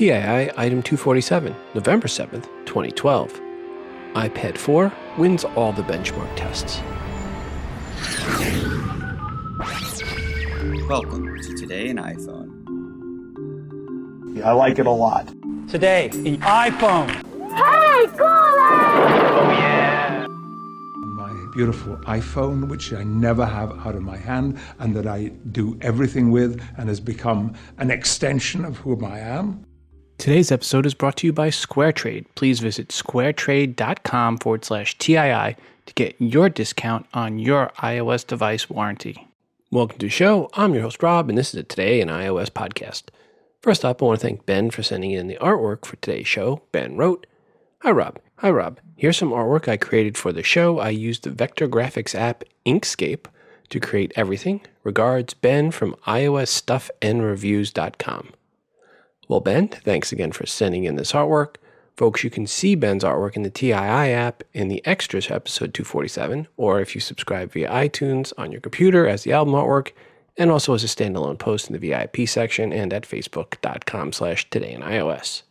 TII Item 247, November 7th, 2012. iPad 4 wins all the benchmark tests. Welcome to Today in iPhone. I like it a lot. Today in iPhone. Hey, Gora! Oh, yeah! my beautiful iPhone, which I never have out of my hand and that I do everything with and has become an extension of whom I am. Today's episode is brought to you by SquareTrade. Please visit squaretrade.com forward slash TII to get your discount on your iOS device warranty. Welcome to the show. I'm your host, Rob, and this is a Today in iOS podcast. First up, I want to thank Ben for sending in the artwork for today's show. Ben wrote, Hi, Rob. Hi, Rob. Here's some artwork I created for the show. I used the vector graphics app Inkscape to create everything. Regards, Ben from iOSstuffandreviews.com. Well, Ben, thanks again for sending in this artwork. Folks, you can see Ben's artwork in the TII app in the extras episode 247, or if you subscribe via iTunes on your computer as the album artwork, and also as a standalone post in the VIP section and at facebook.com slash today in iOS.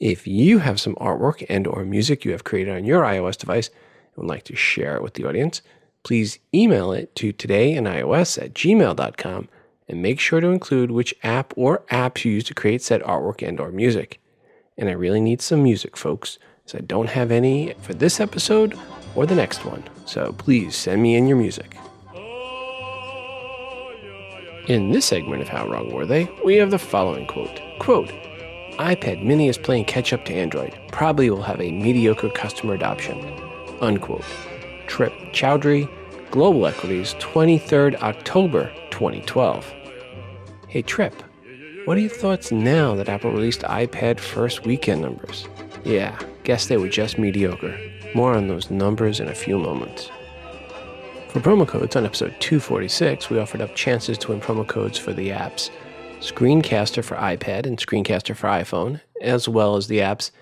If you have some artwork and or music you have created on your iOS device and would like to share it with the audience, please email it to todayinios at gmail.com and make sure to include which app or apps you use to create said artwork and or music. And I really need some music, folks, as I don't have any for this episode or the next one. So please send me in your music. In this segment of How Wrong Were They, we have the following quote. Quote, iPad mini is playing catch up to Android. Probably will have a mediocre customer adoption. Unquote. Trip Chowdhury, Global Equities, 23rd October 2012. Hey Trip, what are your thoughts now that Apple released iPad first weekend numbers? Yeah, guess they were just mediocre. More on those numbers in a few moments. For promo codes on episode 246, we offered up chances to win promo codes for the apps Screencaster for iPad and Screencaster for iPhone, as well as the apps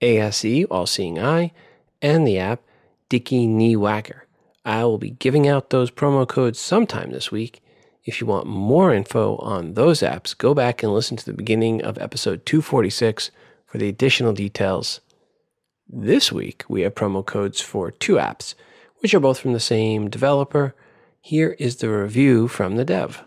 ASE, All Seeing Eye, and the app Dicky Knee Whacker. I will be giving out those promo codes sometime this week, if you want more info on those apps, go back and listen to the beginning of episode 246 for the additional details. This week, we have promo codes for two apps, which are both from the same developer. Here is the review from the dev.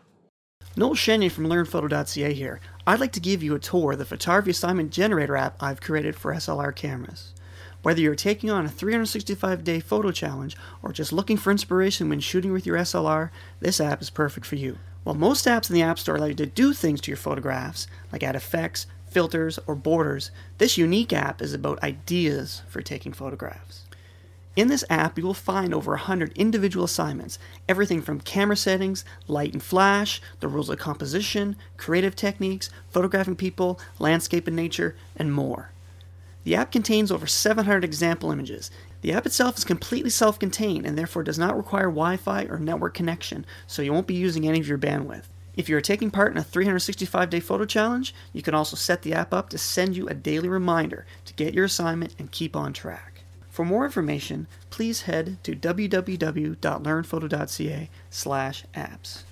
Noel Shannon from LearnPhoto.ca here. I'd like to give you a tour of the Photography Assignment Generator app I've created for SLR cameras. Whether you're taking on a 365 day photo challenge or just looking for inspiration when shooting with your SLR, this app is perfect for you. While most apps in the App Store allow you to do things to your photographs, like add effects, filters, or borders, this unique app is about ideas for taking photographs. In this app, you will find over 100 individual assignments, everything from camera settings, light and flash, the rules of composition, creative techniques, photographing people, landscape and nature, and more. The app contains over 700 example images. The app itself is completely self contained and therefore does not require Wi Fi or network connection, so you won't be using any of your bandwidth. If you are taking part in a 365 day photo challenge, you can also set the app up to send you a daily reminder to get your assignment and keep on track. For more information, please head to www.learnphoto.ca/apps.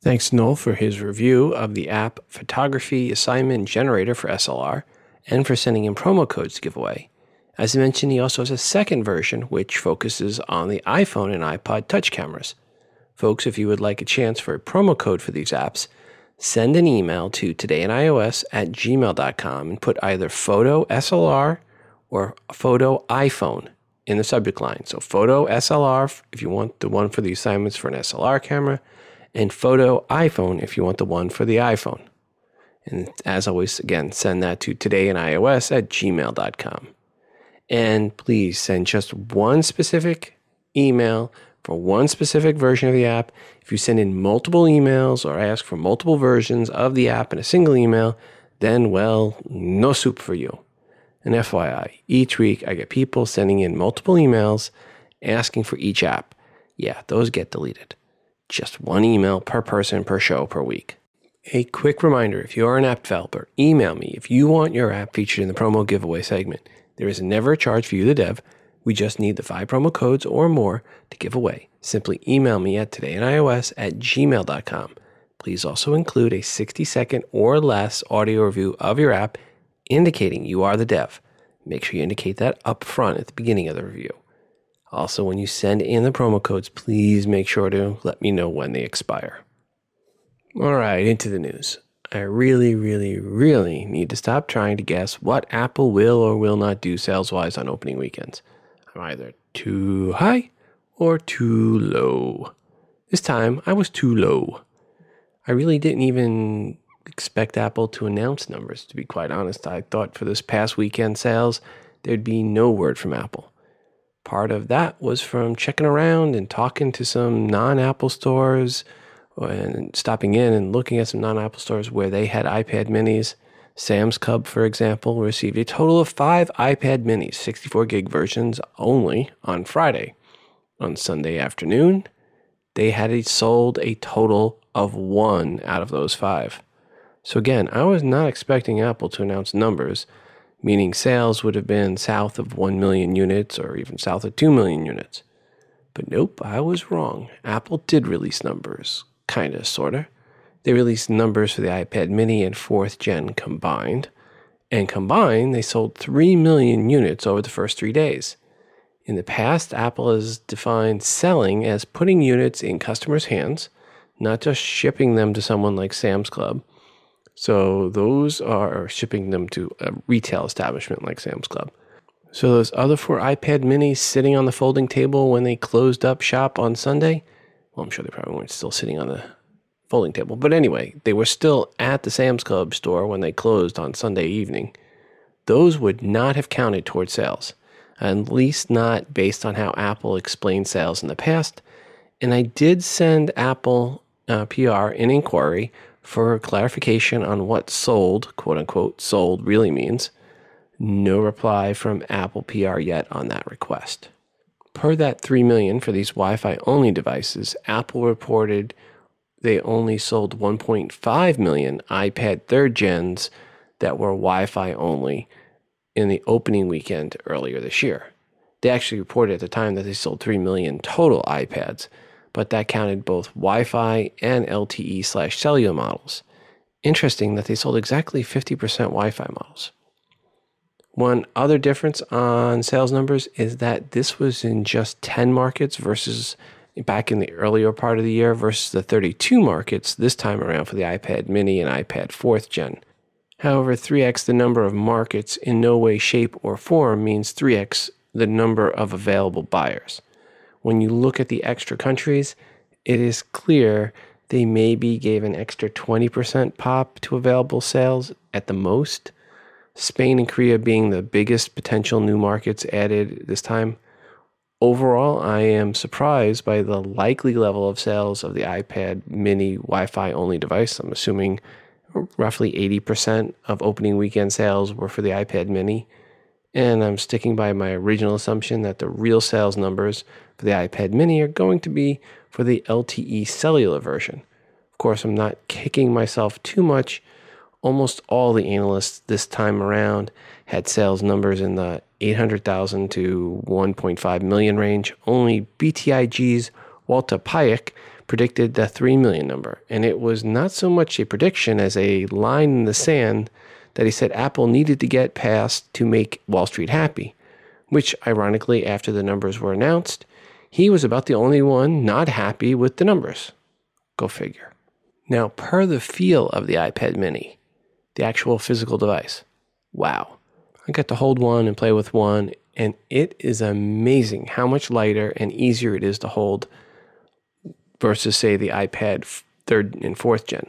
Thanks Noel for his review of the app Photography Assignment Generator for SLR and for sending in promo codes to give away. As I mentioned, he also has a second version which focuses on the iPhone and iPod touch cameras. Folks, if you would like a chance for a promo code for these apps, send an email to todayinios at gmail.com and put either photo SLR or photo iPhone in the subject line. So, photo SLR if you want the one for the assignments for an SLR camera, and photo iPhone if you want the one for the iPhone. And as always, again, send that to todayinios at gmail.com. And please send just one specific email for one specific version of the app. If you send in multiple emails or ask for multiple versions of the app in a single email, then, well, no soup for you. And FYI, each week I get people sending in multiple emails asking for each app. Yeah, those get deleted. Just one email per person per show per week. A quick reminder if you are an app developer, email me if you want your app featured in the promo giveaway segment. There is never a charge for you, the dev. We just need the five promo codes or more to give away. Simply email me at todayinios at gmail.com. Please also include a 60 second or less audio review of your app indicating you are the dev. Make sure you indicate that up front at the beginning of the review. Also, when you send in the promo codes, please make sure to let me know when they expire. All right, into the news. I really, really, really need to stop trying to guess what Apple will or will not do sales wise on opening weekends. I'm either too high or too low. This time I was too low. I really didn't even expect Apple to announce numbers, to be quite honest. I thought for this past weekend sales, there'd be no word from Apple. Part of that was from checking around and talking to some non Apple stores and stopping in and looking at some non Apple stores where they had iPad minis. Sam's Club, for example, received a total of five iPad minis, 64 gig versions only, on Friday. On Sunday afternoon, they had sold a total of one out of those five. So, again, I was not expecting Apple to announce numbers, meaning sales would have been south of 1 million units or even south of 2 million units. But nope, I was wrong. Apple did release numbers, kind of, sort of. They released numbers for the iPad mini and 4th gen combined. And combined, they sold 3 million units over the first three days. In the past, Apple has defined selling as putting units in customers' hands, not just shipping them to someone like Sam's Club. So those are shipping them to a retail establishment like Sam's Club. So those other four iPad minis sitting on the folding table when they closed up shop on Sunday, well, I'm sure they probably weren't still sitting on the folding table. But anyway, they were still at the Sam's Club store when they closed on Sunday evening. Those would not have counted toward sales, at least not based on how Apple explained sales in the past. And I did send Apple uh, PR an inquiry for clarification on what sold, quote unquote, sold really means. No reply from Apple PR yet on that request. Per that 3 million for these Wi-Fi only devices, Apple reported they only sold 1.5 million iPad third gens that were Wi-Fi only in the opening weekend earlier this year. They actually reported at the time that they sold 3 million total iPads, but that counted both Wi-Fi and LTE slash cellular models. Interesting that they sold exactly 50% Wi-Fi models. One other difference on sales numbers is that this was in just 10 markets versus back in the earlier part of the year versus the 32 markets this time around for the iPad mini and iPad 4th gen. However, 3x the number of markets in no way, shape, or form means 3x the number of available buyers. When you look at the extra countries, it is clear they maybe gave an extra 20% pop to available sales at the most Spain and Korea being the biggest potential new markets added this time. Overall, I am surprised by the likely level of sales of the iPad mini Wi Fi only device. I'm assuming roughly 80% of opening weekend sales were for the iPad mini. And I'm sticking by my original assumption that the real sales numbers for the iPad mini are going to be for the LTE cellular version. Of course, I'm not kicking myself too much almost all the analysts this time around had sales numbers in the 800,000 to 1.5 million range. Only BTIG's Walter Piecyk predicted the 3 million number. And it was not so much a prediction as a line in the sand that he said Apple needed to get past to make Wall Street happy, which, ironically, after the numbers were announced, he was about the only one not happy with the numbers. Go figure. Now, per the feel of the iPad mini, the actual physical device. Wow. I got to hold one and play with one, and it is amazing how much lighter and easier it is to hold versus, say, the iPad third and fourth gen.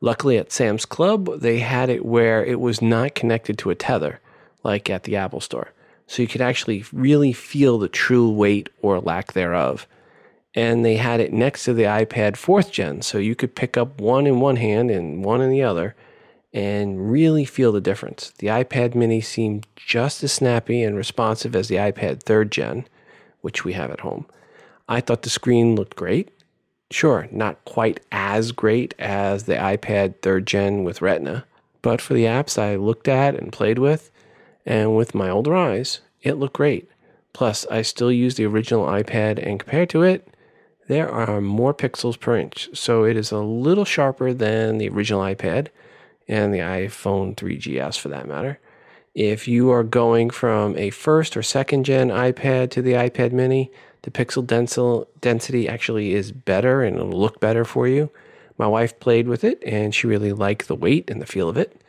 Luckily, at Sam's Club, they had it where it was not connected to a tether, like at the Apple Store. So you could actually really feel the true weight or lack thereof. And they had it next to the iPad fourth gen, so you could pick up one in one hand and one in the other and really feel the difference. The iPad mini seemed just as snappy and responsive as the iPad third gen, which we have at home. I thought the screen looked great. Sure, not quite as great as the iPad third gen with Retina, but for the apps I looked at and played with, and with my older eyes, it looked great. Plus, I still use the original iPad, and compared to it, there are more pixels per inch, so it is a little sharper than the original iPad and the iPhone 3GS for that matter. If you are going from a first or second gen iPad to the iPad mini, the pixel density actually is better and it'll look better for you. My wife played with it and she really liked the weight and the feel of it.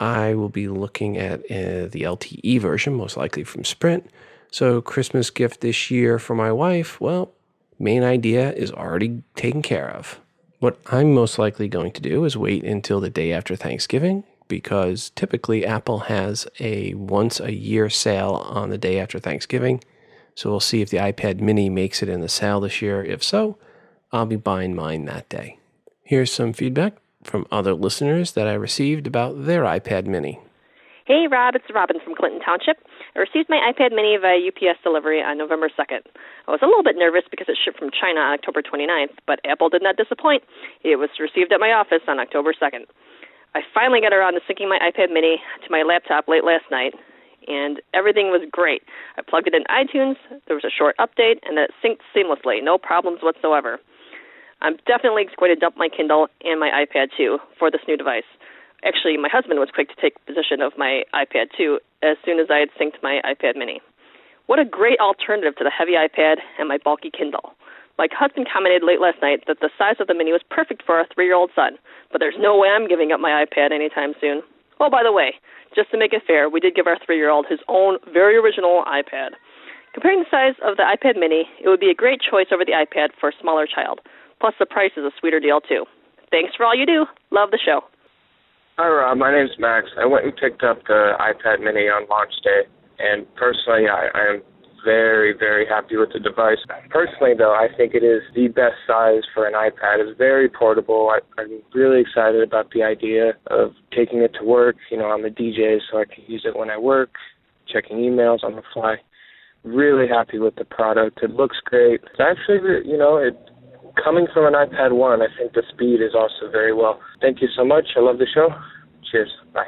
I will be looking at uh, the LTE version, most likely from Sprint. So, Christmas gift this year for my wife, well, main idea is already taken care of. What I'm most likely going to do is wait until the day after Thanksgiving because typically Apple has a once a year sale on the day after Thanksgiving. So we'll see if the iPad mini makes it in the sale this year. If so, I'll be buying mine that day. Here's some feedback from other listeners that I received about their iPad mini. Hey, Rob, it's Robin from Clinton Township. I received my iPad mini via UPS delivery on November 2nd. I was a little bit nervous because it shipped from China on October 29th, but Apple did not disappoint. It was received at my office on October 2nd. I finally got around to syncing my iPad mini to my laptop late last night, and everything was great. I plugged it in iTunes, there was a short update, and it synced seamlessly, no problems whatsoever. I'm definitely going to dump my Kindle and my iPad too for this new device actually, my husband was quick to take possession of my iPad too as soon as I had synced my iPad mini. What a great alternative to the heavy iPad and my bulky Kindle. My husband commented late last night that the size of the mini was perfect for our three year old son, but there's no way I'm giving up my iPad anytime soon. Oh, by the way, just to make it fair, we did give our three year old his own very original iPad. Comparing the size of the iPad mini, it would be a great choice over the iPad for a smaller child. Plus, the price is a sweeter deal, too. Thanks for all you do. Love the show. Hi, Rob. My name's Max. I went and picked up the iPad Mini on launch day, and personally, I, I am very, very happy with the device. Personally, though, I think it is the best size for an iPad. It's very portable. I, I'm really excited about the idea of taking it to work. You know, I'm a DJ, so I can use it when I work, checking emails on the fly. Really happy with the product. It looks great. It's actually, you know, it coming from an iPad 1, I think the speed is also very well. Thank you so much. I love the show. Cheers. Bye.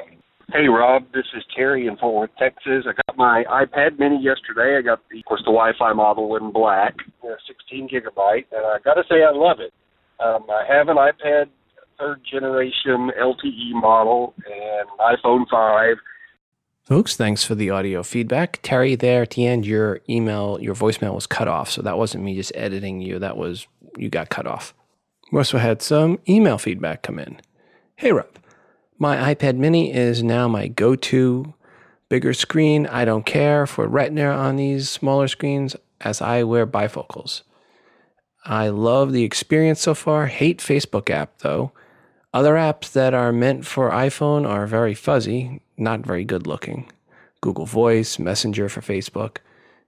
Hey Rob, this is Terry in Fort Worth, Texas. I got my iPad Mini yesterday. I got the, of course, the Wi-Fi model in black, you 16 gigabyte, and I got to say I love it. Um, I have an iPad third generation LTE model and iPhone 5. Folks, thanks for the audio feedback. Terry, there at the end, your email, your voicemail was cut off. So that wasn't me just editing you. That was you got cut off. We also had some email feedback come in. Hey, Rob, my iPad mini is now my go to bigger screen. I don't care for retina on these smaller screens as I wear bifocals. I love the experience so far. Hate Facebook app though. Other apps that are meant for iPhone are very fuzzy, not very good looking. Google Voice, Messenger for Facebook.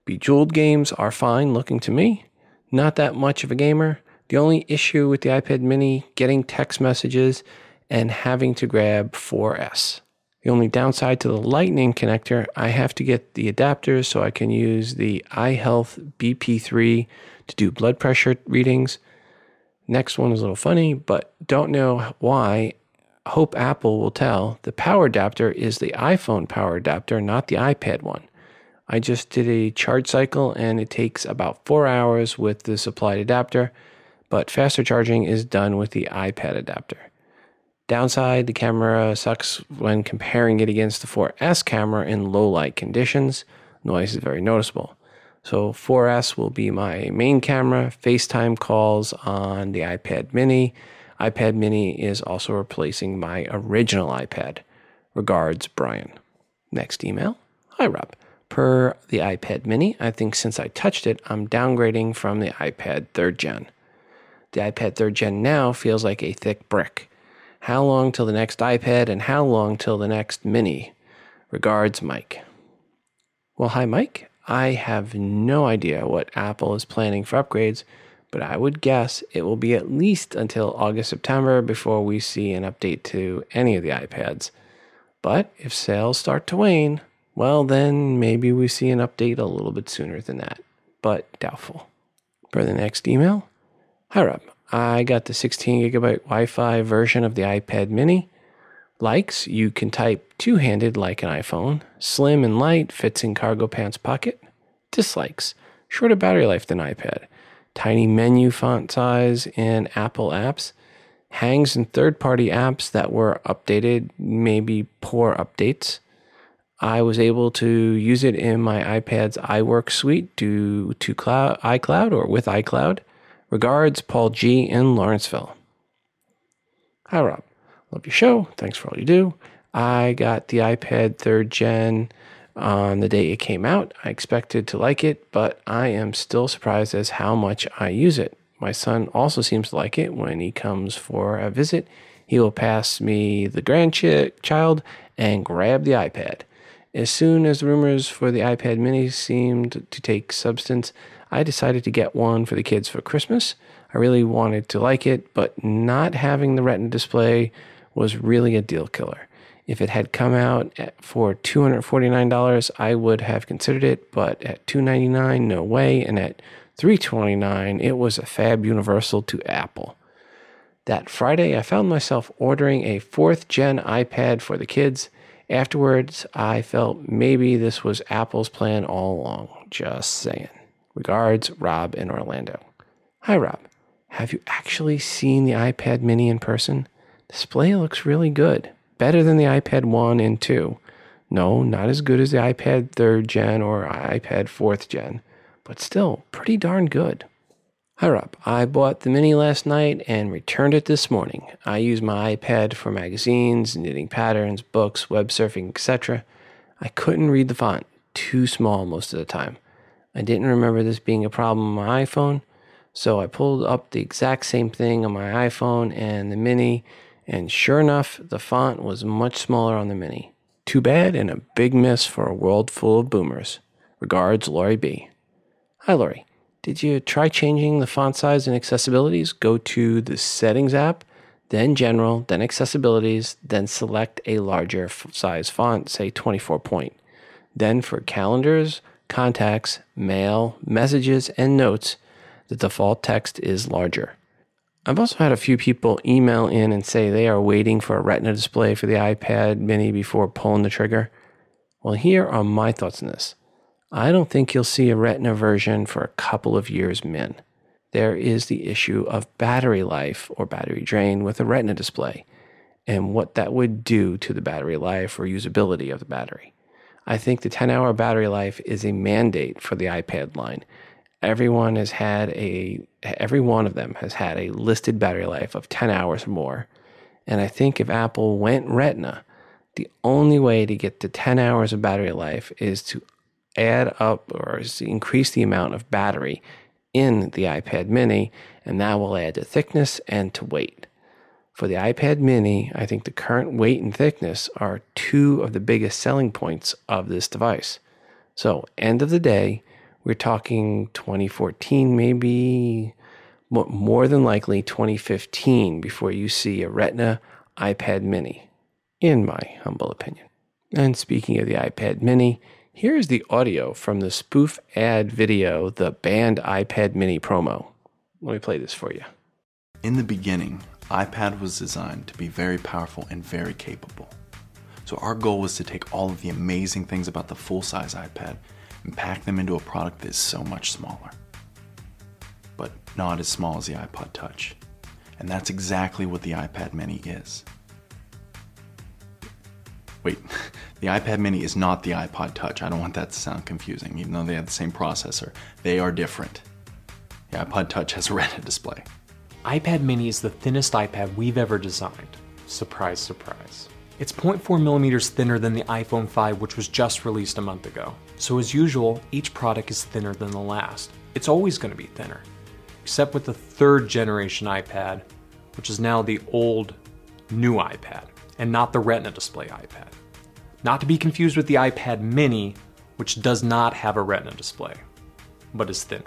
Bejeweled games are fine looking to me. Not that much of a gamer. The only issue with the iPad mini getting text messages and having to grab 4S. The only downside to the lightning connector, I have to get the adapters so I can use the iHealth BP3 to do blood pressure readings. Next one is a little funny, but don't know why. Hope Apple will tell. The power adapter is the iPhone power adapter, not the iPad one. I just did a charge cycle and it takes about four hours with the supplied adapter, but faster charging is done with the iPad adapter. Downside, the camera sucks when comparing it against the 4S camera in low light conditions. Noise is very noticeable. So 4S will be my main camera, FaceTime calls on the iPad mini. iPad mini is also replacing my original iPad. Regards, Brian. Next email. Hi, Rob per the iPad mini. I think since I touched it, I'm downgrading from the iPad third gen. The iPad third gen now feels like a thick brick. How long till the next iPad and how long till the next mini? Regards, Mike. Well, hi, Mike. I have no idea what Apple is planning for upgrades, but I would guess it will be at least until August, September before we see an update to any of the iPads. But if sales start to wane, well, then maybe we see an update a little bit sooner than that, but doubtful. For the next email, hi Rob, I got the 16 gigabyte Wi Fi version of the iPad mini. Likes, you can type two handed like an iPhone. Slim and light, fits in cargo pants pocket. Dislikes, shorter battery life than iPad. Tiny menu font size in Apple apps. Hangs in third party apps that were updated, maybe poor updates I was able to use it in my iPad's iWork suite due to cloud, iCloud or with iCloud. Regards, Paul G. in Lawrenceville. Hi, Rob. Love your show. Thanks for all you do. I got the iPad third gen on the day it came out. I expected to like it, but I am still surprised as how much I use it. My son also seems to like it. When he comes for a visit, he will pass me the grandchild and grab the iPad. As soon as the rumors for the iPad mini seemed to take substance, I decided to get one for the kids for Christmas. I really wanted to like it, but not having the Retina display was really a deal killer. If it had come out for $249, I would have considered it, but at 299, no way, and at 329, it was a fab universal to Apple. That Friday, I found myself ordering a fourth gen iPad for the kids. Afterwards, I felt maybe this was Apple's plan all along. Just saying. Regards, Rob in Orlando. Hi, Rob. Have you actually seen the iPad mini in person? Display looks really good. Better than the iPad 1 and 2. No, not as good as the iPad 3rd gen or iPad 4th gen, but still pretty darn good. Hi, Rob. I bought the Mini last night and returned it this morning. I use my iPad for magazines, knitting patterns, books, web surfing, etc. I couldn't read the font, too small most of the time. I didn't remember this being a problem on my iPhone, so I pulled up the exact same thing on my iPhone and the Mini, and sure enough, the font was much smaller on the Mini. Too bad and a big miss for a world full of boomers. Regards, Lori B. Hi, Lori. Did you try changing the font size and accessibilities? Go to the Settings app, then General, then Accessibilities, then select a larger size font, say 24 point. Then for calendars, contacts, mail, messages, and notes, the default text is larger. I've also had a few people email in and say they are waiting for a Retina display for the iPad mini before pulling the trigger. Well, here are my thoughts on this. I don't think you'll see a Retina version for a couple of years min. There is the issue of battery life or battery drain with a Retina display and what that would do to the battery life or usability of the battery. I think the 10 hour battery life is a mandate for the iPad line. Everyone has had a, every one of them has had a listed battery life of 10 hours or more. And I think if Apple went Retina, the only way to get to 10 hours of battery life is to add up or increase the amount of battery in the iPad mini, and that will add to thickness and to weight. For the iPad mini, I think the current weight and thickness are two of the biggest selling points of this device. So, end of the day, we're talking 2014, maybe more than likely 2015 before you see a Retina iPad mini, in my humble opinion. And speaking of the iPad mini, here is the audio from the spoof ad video, the banned iPad mini promo. Let me play this for you. In the beginning, iPad was designed to be very powerful and very capable. So our goal was to take all of the amazing things about the full-size iPad and pack them into a product that is so much smaller. But not as small as the iPod Touch. And that's exactly what the iPad mini is. Wait, the iPad mini is not the iPod Touch. I don't want that to sound confusing, even though they have the same processor. They are different. The iPod Touch has a Retina display. iPad mini is the thinnest iPad we've ever designed. Surprise, surprise. It's 0.4 millimeters thinner than the iPhone 5, which was just released a month ago. So, as usual, each product is thinner than the last. It's always going to be thinner, except with the third generation iPad, which is now the old new iPad and not the Retina display iPad. Not to be confused with the iPad mini, which does not have a Retina display, but is thinner.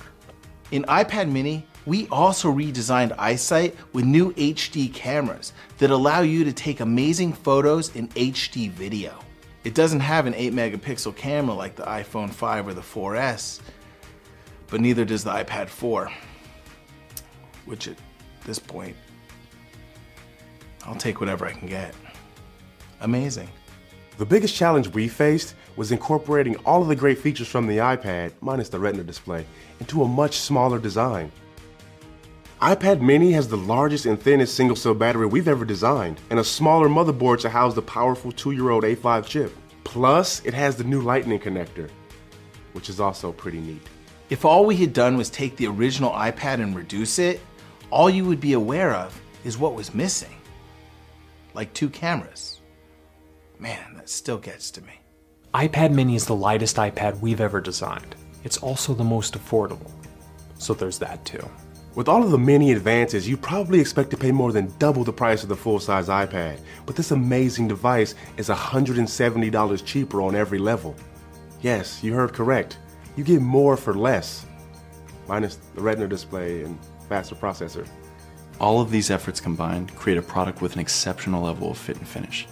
In iPad mini, we also redesigned iSight with new HD cameras that allow you to take amazing photos in HD video. It doesn't have an 8 megapixel camera like the iPhone 5 or the 4S, but neither does the iPad 4, which at this point, I'll take whatever I can get. Amazing. The biggest challenge we faced was incorporating all of the great features from the iPad, minus the Retina display, into a much smaller design. iPad mini has the largest and thinnest single cell battery we've ever designed, and a smaller motherboard to house the powerful two year old A5 chip. Plus, it has the new lightning connector, which is also pretty neat. If all we had done was take the original iPad and reduce it, all you would be aware of is what was missing. Like two cameras. Man, that still gets to me. iPad mini is the lightest iPad we've ever designed. It's also the most affordable. So there's that too. With all of the many advances, you probably expect to pay more than double the price of the full-size iPad. But this amazing device is $170 cheaper on every level. Yes, you heard correct. You get more for less. Minus the retina display and faster processor. All of these efforts combined create a product with an exceptional level of fit and finish.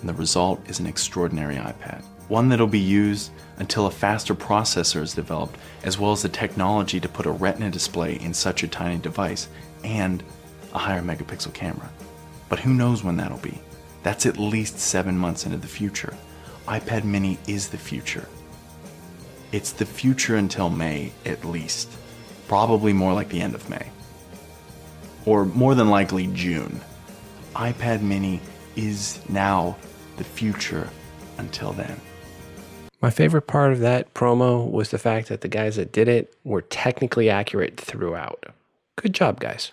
And the result is an extraordinary iPad. One that'll be used until a faster processor is developed, as well as the technology to put a retina display in such a tiny device and a higher megapixel camera. But who knows when that'll be? That's at least seven months into the future. iPad mini is the future. It's the future until May, at least. Probably more like the end of May. Or more than likely June. iPad mini is now the future until then. My favorite part of that promo was the fact that the guys that did it were technically accurate throughout. Good job, guys.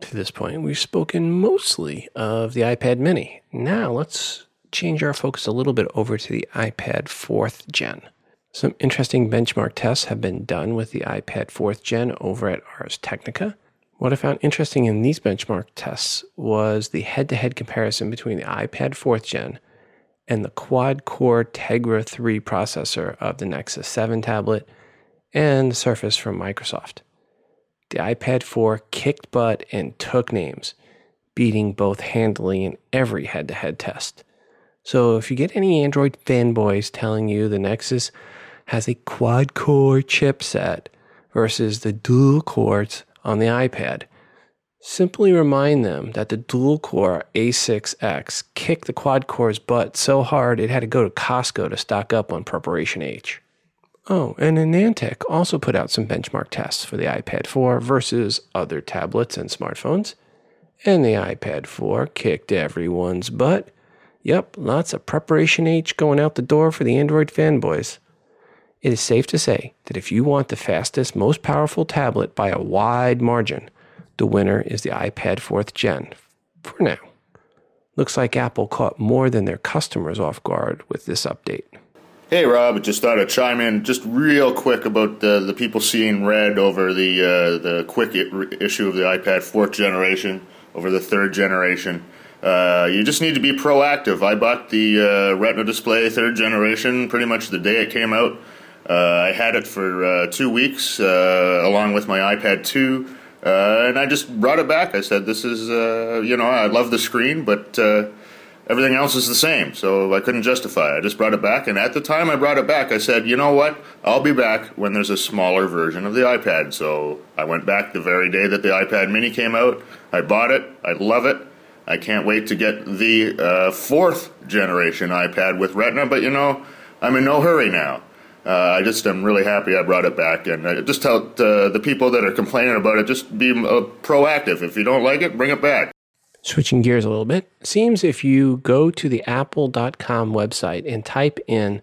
To this point, we've spoken mostly of the iPad mini. Now let's change our focus a little bit over to the iPad 4th gen. Some interesting benchmark tests have been done with the iPad 4th gen over at Ars Technica. What I found interesting in these benchmark tests was the head to head comparison between the iPad 4th gen and the quad core Tegra 3 processor of the Nexus 7 tablet and the Surface from Microsoft. The iPad 4 kicked butt and took names, beating both handily in every head to head test. So if you get any Android fanboys telling you the Nexus has a quad core chipset versus the dual cores on the iPad, simply remind them that the dual core A6X kicked the quad core's butt so hard it had to go to Costco to stock up on Preparation H. Oh, and AnandTech also put out some benchmark tests for the iPad 4 versus other tablets and smartphones. And the iPad 4 kicked everyone's butt. Yep, lots of Preparation H going out the door for the Android fanboys. It is safe to say that if you want the fastest, most powerful tablet by a wide margin, the winner is the iPad 4th Gen. For now. Looks like Apple caught more than their customers off guard with this update. Hey Rob, just thought I'd chime in just real quick about the the people seeing red over the uh, the quick issue of the iPad fourth generation over the third generation. Uh, you just need to be proactive. I bought the uh, Retina display third generation pretty much the day it came out. Uh, I had it for uh, two weeks uh, along with my iPad 2, and I just brought it back. I said, This is, uh, you know, I love the screen, but uh, everything else is the same. So I couldn't justify it. I just brought it back. And at the time I brought it back, I said, You know what? I'll be back when there's a smaller version of the iPad. So I went back the very day that the iPad mini came out. I bought it. I love it. I can't wait to get the uh, fourth generation iPad with Retina, but you know, I'm in no hurry now. Uh, I just am really happy I brought it back, and I just tell uh, the people that are complaining about it just be uh, proactive. If you don't like it, bring it back. Switching gears a little bit, seems if you go to the apple.com website and type in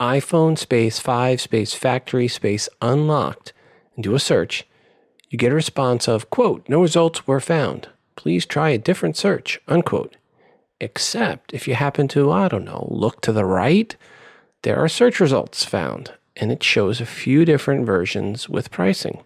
iPhone space 5 space factory space unlocked and do a search, you get a response of, quote, no results were found. Please try a different search, unquote. Except if you happen to, I don't know, look to the right there are search results found, and it shows a few different versions with pricing.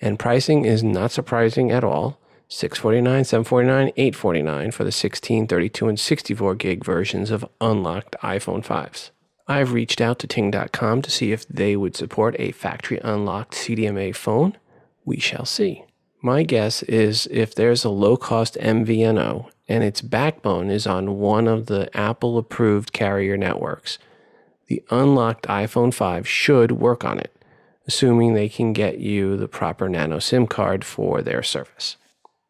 And pricing is not surprising at all. 649, 749, 849 for the 16, 32, and 64 gig versions of unlocked iPhone 5s. I've reached out to Ting.com to see if they would support a factory unlocked CDMA phone. We shall see. My guess is if there's a low cost MVNO and its backbone is on one of the Apple approved carrier networks, the unlocked iPhone 5 should work on it, assuming they can get you the proper nano SIM card for their service.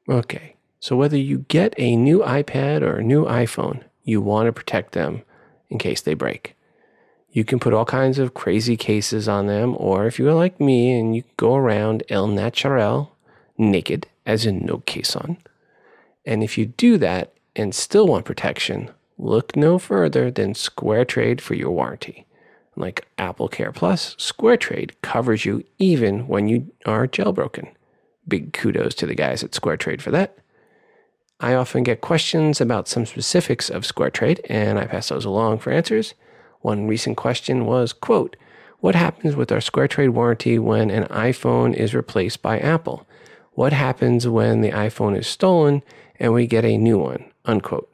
Okay, so whether you get a new iPad or a new iPhone, you want to protect them in case they break. You can put all kinds of crazy cases on them, or if you're like me and you go around el natural, naked, as in no case on. And if you do that and still want protection, look no further than SquareTrade for your warranty. Like Apple Care Plus, SquareTrade covers you even when you are jailbroken. Big kudos to the guys at SquareTrade for that. I often get questions about some specifics of SquareTrade, and I pass those along for answers. One recent question was, quote, what happens with our SquareTrade warranty when an iPhone is replaced by Apple? What happens when the iPhone is stolen and we get a new one? Unquote.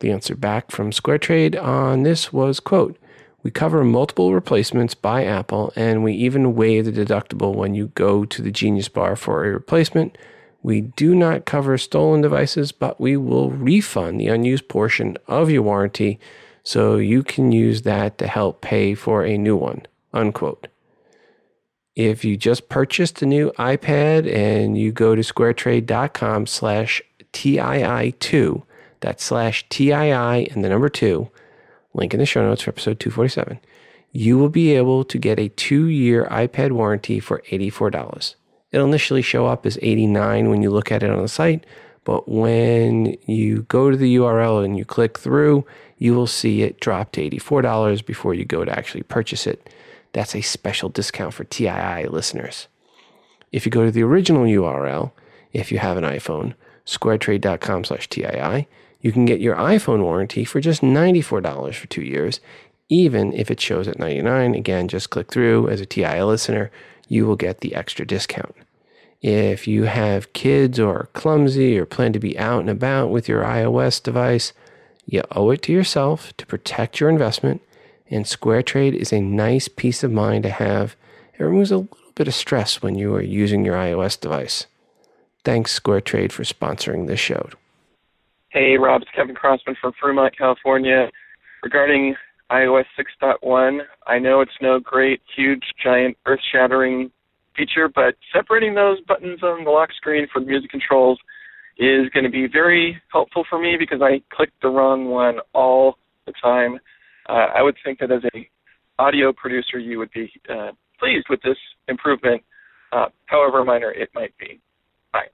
The answer back from SquareTrade on this was, quote, we cover multiple replacements by Apple and we even waive the deductible when you go to the Genius Bar for a replacement. We do not cover stolen devices, but we will refund the unused portion of your warranty so you can use that to help pay for a new one. Unquote. If you just purchased a new iPad and you go to squaretrade.com slash TII2, that's slash TII and the number two, link in the show notes for episode 247, you will be able to get a two year iPad warranty for $84. It'll initially show up as 89 when you look at it on the site, but when you go to the URL and you click through, you will see it drop to $84 before you go to actually purchase it. That's a special discount for TII listeners. If you go to the original URL, if you have an iPhone, squaretrade.com slash TII, you can get your iPhone warranty for just $94 for two years, even if it shows at 99. Again, just click through as a TII listener, you will get the extra discount. If you have kids or are clumsy or plan to be out and about with your iOS device, you owe it to yourself to protect your investment, and SquareTrade is a nice peace of mind to have. It removes a little bit of stress when you are using your iOS device. Thanks, SquareTrade, for sponsoring this show. Hey, Rob, it's Kevin Crossman from Fremont, California. Regarding iOS 6.1, I know it's no great, huge, giant, earth shattering feature, but separating those buttons on the lock screen for the music controls is going to be very helpful for me because I click the wrong one all the time. Uh, I would think that as a audio producer, you would be uh, pleased with this improvement, uh, however minor it might be. Bye.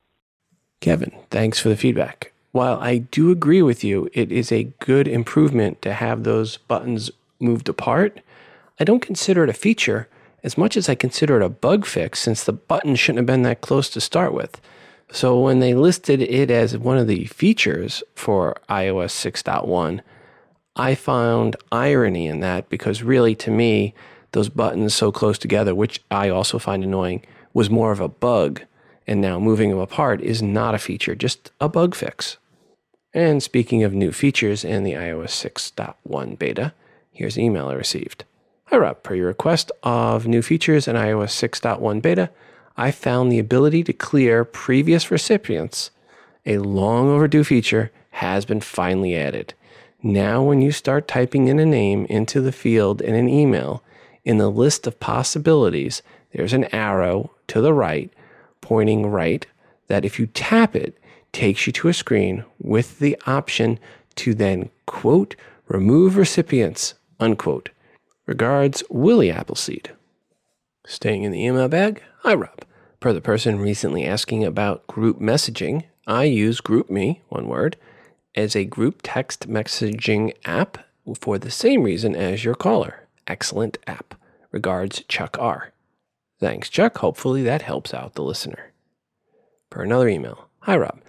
Kevin, thanks for the feedback. While I do agree with you, it is a good improvement to have those buttons moved apart. I don't consider it a feature as much as I consider it a bug fix since the button shouldn't have been that close to start with. So when they listed it as one of the features for iOS 6.1, I found irony in that because really to me, those buttons so close together, which I also find annoying, was more of a bug. And now moving them apart is not a feature, just a bug fix. And speaking of new features in the iOS 6.1 beta, here's an email I received. Hi Rob, per your request of new features in iOS 6.1 beta, I found the ability to clear previous recipients. A long overdue feature has been finally added. Now, when you start typing in a name into the field in an email, in the list of possibilities, there's an arrow to the right pointing right that if you tap it, takes you to a screen with the option to then quote, remove recipients, unquote. Regards, Willie Appleseed. Staying in the email bag, hi Rob. Per the person recently asking about group messaging, I use GroupMe, one word, as a group text messaging app for the same reason as your caller. Excellent app. Regards, Chuck R. Thanks, Chuck. Hopefully that helps out the listener. Per another email, hi Rob.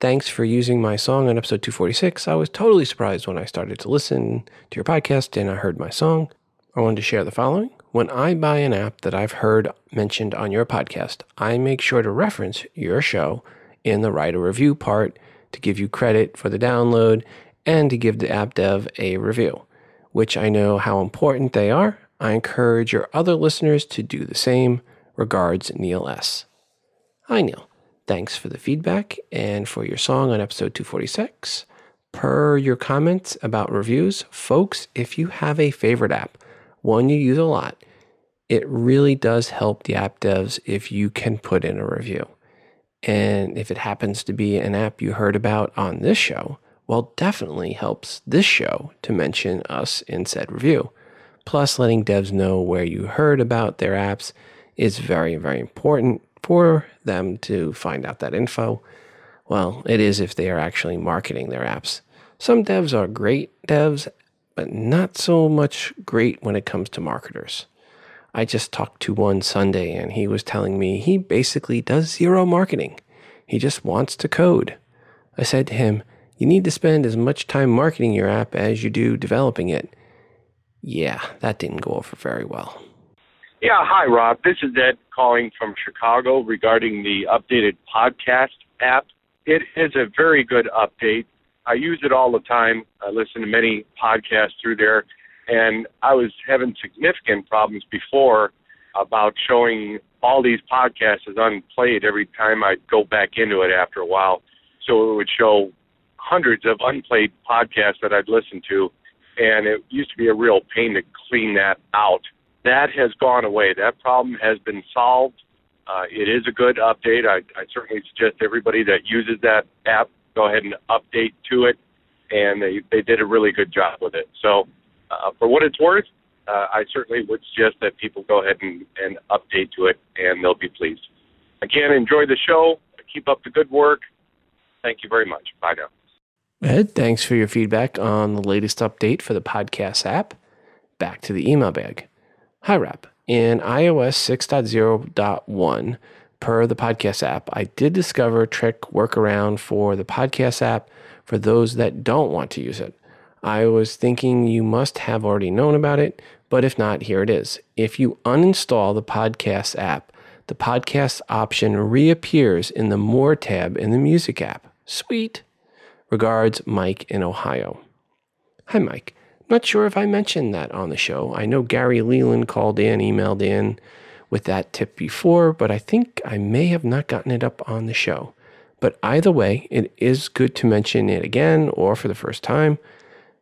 Thanks for using my song on episode 246. I was totally surprised when I started to listen to your podcast and I heard my song. I wanted to share the following. When I buy an app that I've heard mentioned on your podcast, I make sure to reference your show in the write a review part to give you credit for the download and to give the app dev a review, which I know how important they are. I encourage your other listeners to do the same. Regards, Neil S. Hi, Neil. Thanks for the feedback and for your song on episode 246. Per your comments about reviews, folks, if you have a favorite app, one you use a lot, it really does help the app devs if you can put in a review. And if it happens to be an app you heard about on this show, well, definitely helps this show to mention us in said review. Plus, letting devs know where you heard about their apps is very, very important for them to find out that info. Well, it is if they are actually marketing their apps. Some devs are great devs, but not so much great when it comes to marketers. I just talked to one Sunday and he was telling me he basically does zero marketing. He just wants to code. I said to him, You need to spend as much time marketing your app as you do developing it. Yeah, that didn't go over very well. Yeah, hi, Rob. This is Ed calling from Chicago regarding the updated podcast app. It is a very good update. I use it all the time. I listen to many podcasts through there, and I was having significant problems before about showing all these podcasts as unplayed every time I'd go back into it after a while. So it would show hundreds of unplayed podcasts that I'd listened to, and it used to be a real pain to clean that out. That has gone away. That problem has been solved. Uh, it is a good update. I, I certainly suggest everybody that uses that app go ahead and update to it, and they they did a really good job with it. So, uh, for what it's worth, uh, I certainly would suggest that people go ahead and, and update to it, and they'll be pleased. Again, enjoy the show. Keep up the good work. Thank you very much. Bye now. Ed, thanks for your feedback on the latest update for the podcast app. Back to the email bag. Hi, Rob. In iOS 6.0.1, per the podcast app, I did discover a trick workaround for the podcast app for those that don't want to use it. I was thinking you must have already known about it, but if not, here it is. If you uninstall the podcast app, the podcast option reappears in the More tab in the Music app. Sweet. Regards, Mike in Ohio. Hi, Mike. Not sure if I mentioned that on the show. I know Gary Leland called in, emailed in with that tip before, but I think I may have not gotten it up on the show. But either way, it is good to mention it again or for the first time.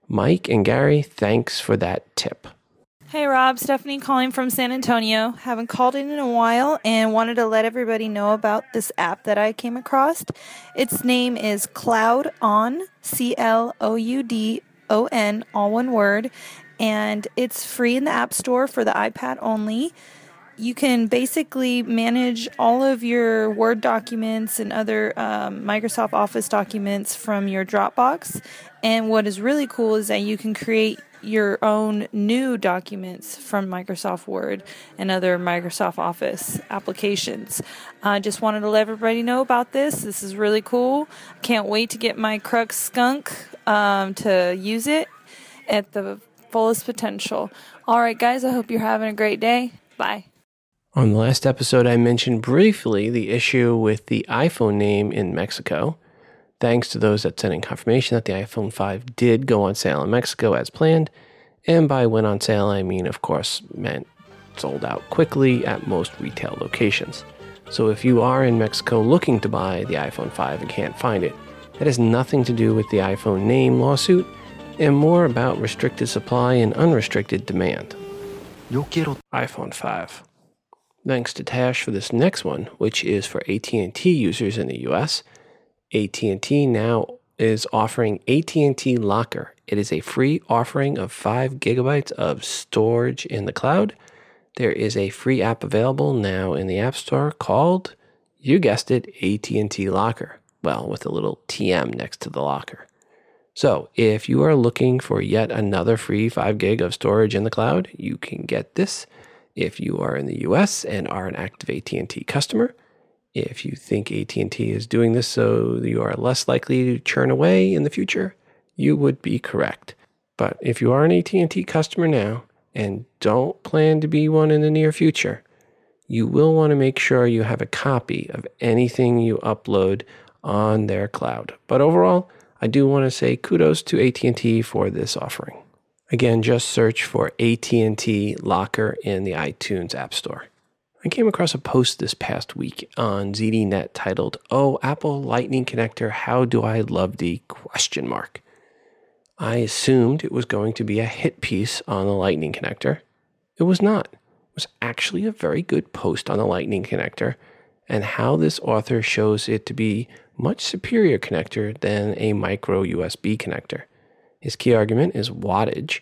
Mike and Gary, thanks for that tip. Hey Rob, Stephanie calling from San Antonio. Haven't called in in a while and wanted to let everybody know about this app that I came across. Its name is Cloud On, C L O U D O N, all one word, and it's free in the App Store for the iPad only you can basically manage all of your Word documents and other um, Microsoft Office documents from your Dropbox. And what is really cool is that you can create your own new documents from Microsoft Word and other Microsoft Office applications. I uh, just wanted to let everybody know about this. This is really cool. Can't wait to get my Crux skunk um, to use it at the fullest potential. All right, guys, I hope you're having a great day. Bye. On the last episode, I mentioned briefly the issue with the iPhone name in Mexico. Thanks to those that sent in confirmation that the iPhone 5 did go on sale in Mexico as planned. And by went on sale, I mean, of course, meant sold out quickly at most retail locations. So if you are in Mexico looking to buy the iPhone 5 and can't find it, that has nothing to do with the iPhone name lawsuit and more about restricted supply and unrestricted demand. IPhone 5. Thanks to Tash for this next one, which is for AT&T users in the US. AT&T now is offering AT&T Locker. It is a free offering of 5 gigabytes of storage in the cloud. There is a free app available now in the App Store called, you guessed it, AT&T Locker. Well, with a little TM next to the locker. So, if you are looking for yet another free 5 gig of storage in the cloud, you can get this if you are in the US and are an active AT&T customer. If you think AT&T is doing this so you are less likely to churn away in the future, you would be correct. But if you are an AT&T customer now and don't plan to be one in the near future, you will want to make sure you have a copy of anything you upload on their cloud. But overall, I do want to say kudos to AT&T for this offering. Again, just search for AT&T Locker in the iTunes App Store. I came across a post this past week on ZDNet titled, "Oh, Apple Lightning Connector, how do I love the question mark." I assumed it was going to be a hit piece on the Lightning connector. It was not. It was actually a very good post on the Lightning connector and how this author shows it to be much superior connector than a micro USB connector. His key argument is wattage.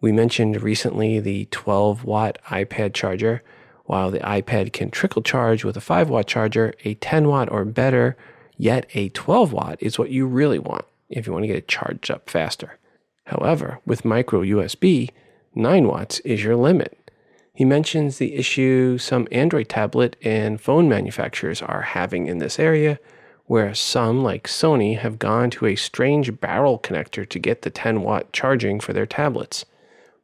We mentioned recently the 12 watt iPad charger. While the iPad can trickle charge with a 5 watt charger, a 10 watt or better, yet a 12 watt is what you really want. if you want to get it charged up faster. However, with micro USB, 9 watts is your limit. He mentions the issue some Android tablet and phone manufacturers are having in this area, where some, like Sony, have gone to a strange barrel connector to get the 10 watt charging for their tablets.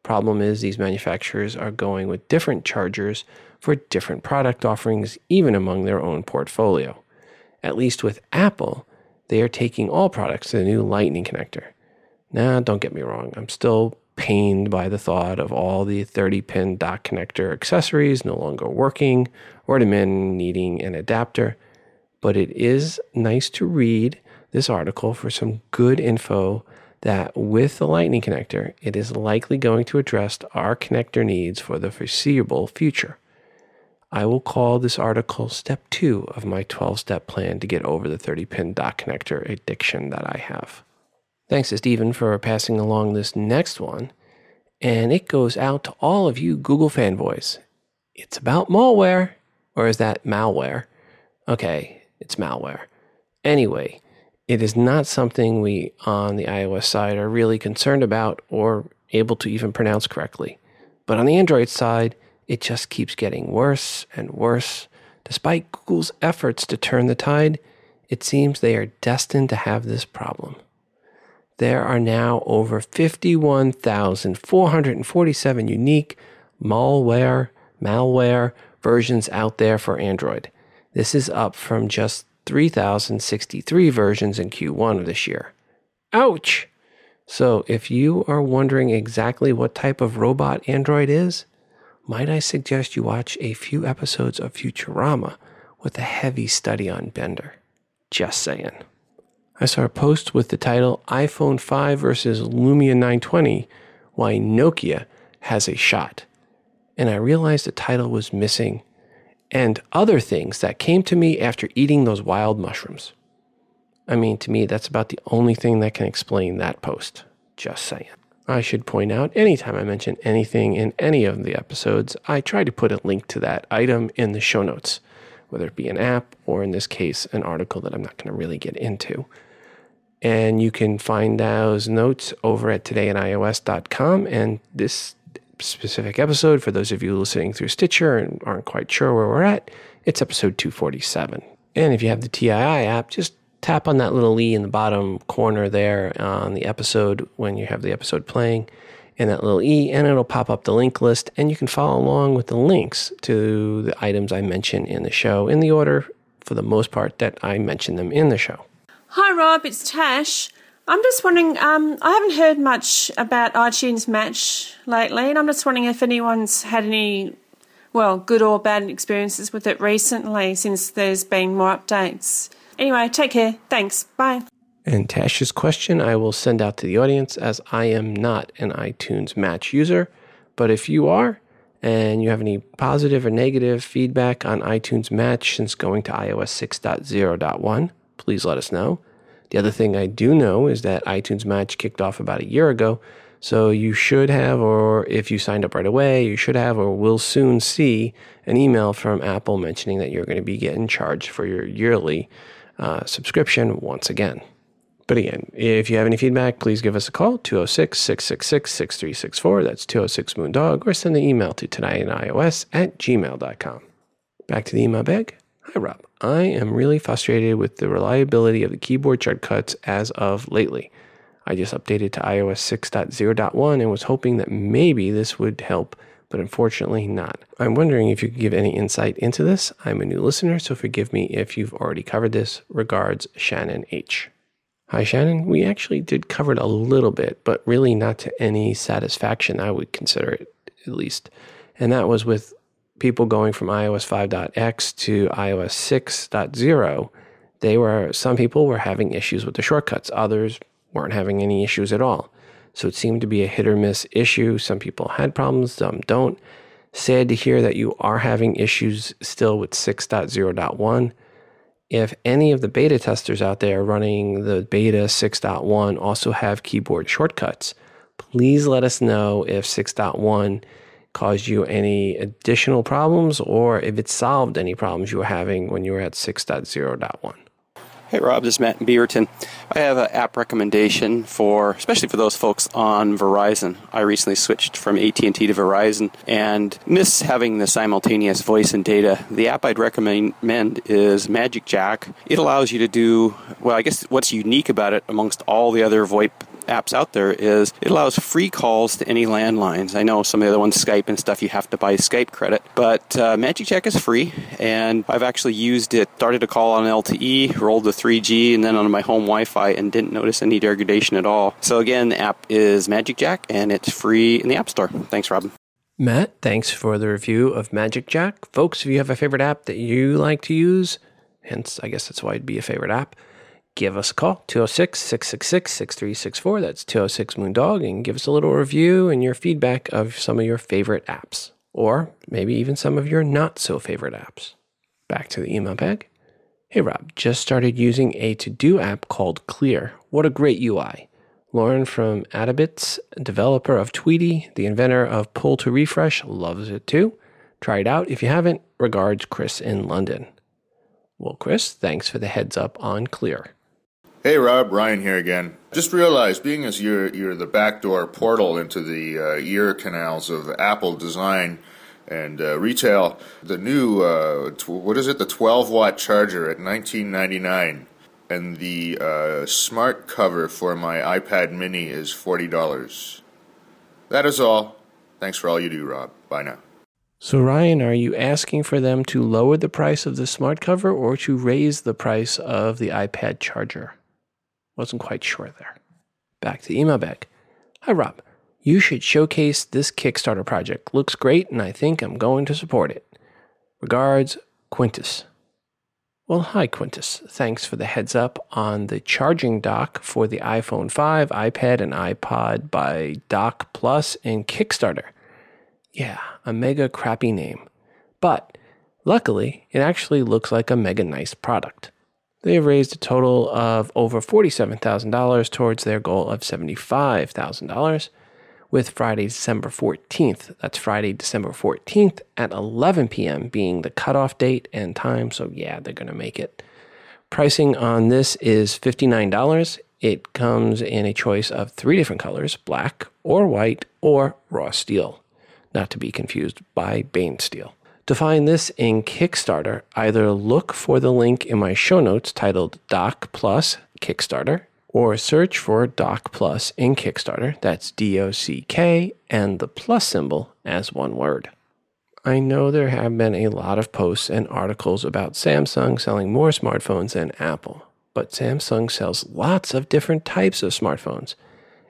Problem is, these manufacturers are going with different chargers for different product offerings, even among their own portfolio. At least with Apple, they are taking all products to the new Lightning connector. Now, don't get me wrong, I'm still pained by the thought of all the 30 pin dock connector accessories no longer working or the men needing an adapter, but it is nice to read this article for some good info that with the Lightning connector, it is likely going to address our connector needs for the foreseeable future. I will call this article step two of my 12 step plan to get over the 30 pin dock connector addiction that I have. Thanks to Stephen for passing along this next one. And it goes out to all of you Google fanboys. It's about malware. Or is that malware? Okay, it's malware. Anyway, it is not something we on the iOS side are really concerned about or able to even pronounce correctly. But on the Android side, it just keeps getting worse and worse. Despite Google's efforts to turn the tide, it seems they are destined to have this problem there are now over 51,447 unique malware, malware versions out there for Android. This is up from just 3,063 versions in Q1 of this year. Ouch! So, if you are wondering exactly what type of robot Android is, might I suggest you watch a few episodes of Futurama with a heavy study on Bender? Just saying. I saw a post with the title iPhone 5 versus Lumia 920 Why Nokia Has a Shot. And I realized the title was missing and other things that came to me after eating those wild mushrooms. I mean, to me, that's about the only thing that can explain that post. Just saying. I should point out anytime I mention anything in any of the episodes, I try to put a link to that item in the show notes, whether it be an app or in this case, an article that I'm not going to really get into. And you can find those notes over at todayinios.com. And this specific episode, for those of you listening through Stitcher and aren't quite sure where we're at, it's episode 247. And if you have the TII app, just tap on that little E in the bottom corner there on the episode when you have the episode playing, and that little E, and it'll pop up the link list. And you can follow along with the links to the items I mention in the show in the order, for the most part, that I mention them in the show. Hi, Rob. It's Tash. I'm just wondering. Um, I haven't heard much about iTunes Match lately, and I'm just wondering if anyone's had any, well, good or bad experiences with it recently since there's been more updates. Anyway, take care. Thanks. Bye. And Tash's question I will send out to the audience as I am not an iTunes Match user. But if you are, and you have any positive or negative feedback on iTunes Match since going to iOS 6.0.1, please let us know. The other thing I do know is that iTunes Match kicked off about a year ago. So you should have, or if you signed up right away, you should have, or will soon see an email from Apple mentioning that you're going to be getting charged for your yearly uh, subscription once again. But again, if you have any feedback, please give us a call, 206 666 6364. That's 206 Moondog, or send an email to todayinios at gmail.com. Back to the email bag. Hi, Rob. I am really frustrated with the reliability of the keyboard shortcuts as of lately. I just updated to iOS 6.0.1 and was hoping that maybe this would help, but unfortunately not. I'm wondering if you could give any insight into this. I'm a new listener, so forgive me if you've already covered this. Regards, Shannon H. Hi, Shannon. We actually did cover it a little bit, but really not to any satisfaction, I would consider it at least. And that was with people going from iOS 5.x to iOS 6.0, they were some people were having issues with the shortcuts, others weren't having any issues at all. So it seemed to be a hit or miss issue. Some people had problems, some don't. Sad to hear that you are having issues still with 6.0.1. If any of the beta testers out there running the beta 6.1 also have keyboard shortcuts, please let us know if 6.1 caused you any additional problems or if it solved any problems you were having when you were at 6.0.1. Hey Rob, this is Matt Beaverton. I have an app recommendation for, especially for those folks on Verizon. I recently switched from AT&T to Verizon and miss having the simultaneous voice and data. The app I'd recommend is Magic Jack. It allows you to do, well, I guess what's unique about it amongst all the other VoIP apps out there is it allows free calls to any landlines. I know some of the other ones, Skype and stuff, you have to buy Skype credit, but uh, Magic Jack is free, and I've actually used it. Started a call on LTE, rolled to 3G, and then on my home Wi-Fi, and didn't notice any degradation at all. So again, the app is Magic Jack, and it's free in the App Store. Thanks, Robin. Matt, thanks for the review of Magic Jack. Folks, if you have a favorite app that you like to use, hence, I guess that's why it'd be a favorite app give us a call 206 666 6364. That's 206 Moondog and give us a little review and your feedback of some of your favorite apps, or maybe even some of your not so favorite apps. Back to the email bag. Hey Rob, just started using a to do app called Clear. What a great UI. Loren from Atebits, developer of Tweetie, the inventor of Pull to Refresh, loves it too. Try it out if you haven't. Regards, Chris in London. Well, Chris, thanks for the heads up on Clear. Hey Rob, Ryan here again. Just realized, being as you're you're the backdoor portal into the uh, ear canals of Apple design and uh, retail, the new uh, tw- what is it, the 12 watt charger at 19.99, and the uh, smart cover for my iPad Mini is forty dollars. That is all. Thanks for all you do, Rob. Bye now. So, Ryan, are you asking for them to lower the price of the smart cover or to raise the price of the iPad charger? Wasn't quite sure there. Back to email bag. Hi, Rob. You should showcase this Kickstarter project. Looks great, and I think I'm going to support it. Regards, Quintus. Well, hi, Quintus. Thanks for the heads up on the charging dock for the iPhone 5, iPad, and iPod by Dock Plus and Kickstarter. Yeah, a mega crappy name. But luckily, it actually looks like a mega nice product. They have raised a total of over $47,000 towards their goal of $75,000 with Friday, December 14th. That's Friday, December 14th at 11 p.m. being the cutoff date and time. So, yeah, they're going to make it. Pricing on this is $59. It comes in a choice of three different colors black or white or raw steel, not to be confused by Bane steel. To find this in Kickstarter, either look for the link in my show notes titled Dock Plus Kickstarter or search for Dock Plus in Kickstarter. That's D O C K and the plus symbol as one word. I know there have been a lot of posts and articles about Samsung selling more smartphones than Apple, but Samsung sells lots of different types of smartphones.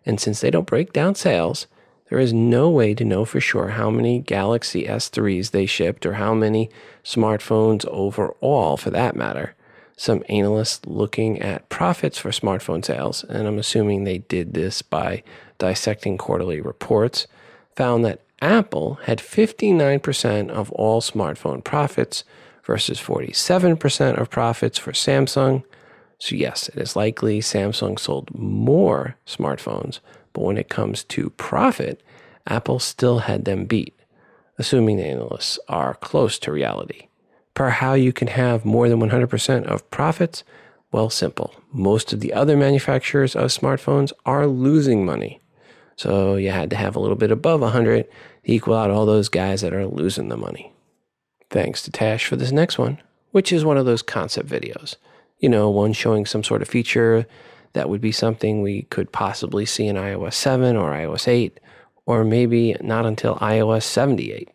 And since they don't break down sales, there is no way to know for sure how many Galaxy S3s they shipped or how many smartphones overall, for that matter. Some analysts looking at profits for smartphone sales, and I'm assuming they did this by dissecting quarterly reports, found that Apple had 59% of all smartphone profits versus 47% of profits for Samsung. So, yes, it is likely Samsung sold more smartphones but when it comes to profit, Apple still had them beat, assuming the analysts are close to reality. Per how you can have more than 100% of profits? Well, simple. Most of the other manufacturers of smartphones are losing money. So you had to have a little bit above 100 to equal out all those guys that are losing the money. Thanks to Tash for this next one, which is one of those concept videos. You know, one showing some sort of feature that would be something we could possibly see in iOS 7 or iOS 8, or maybe not until iOS 78.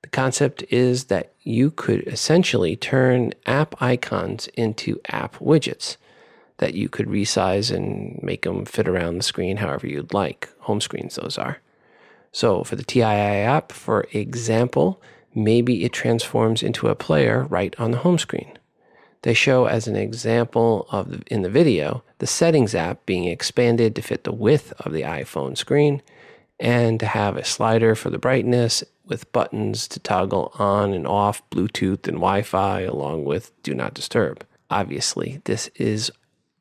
The concept is that you could essentially turn app icons into app widgets that you could resize and make them fit around the screen however you'd like. Home screens, those are. So for the TII app, for example, maybe it transforms into a player right on the home screen. They show as an example of the, in the video the settings app being expanded to fit the width of the iPhone screen and to have a slider for the brightness with buttons to toggle on and off Bluetooth and Wi-Fi along with do not disturb. Obviously, this is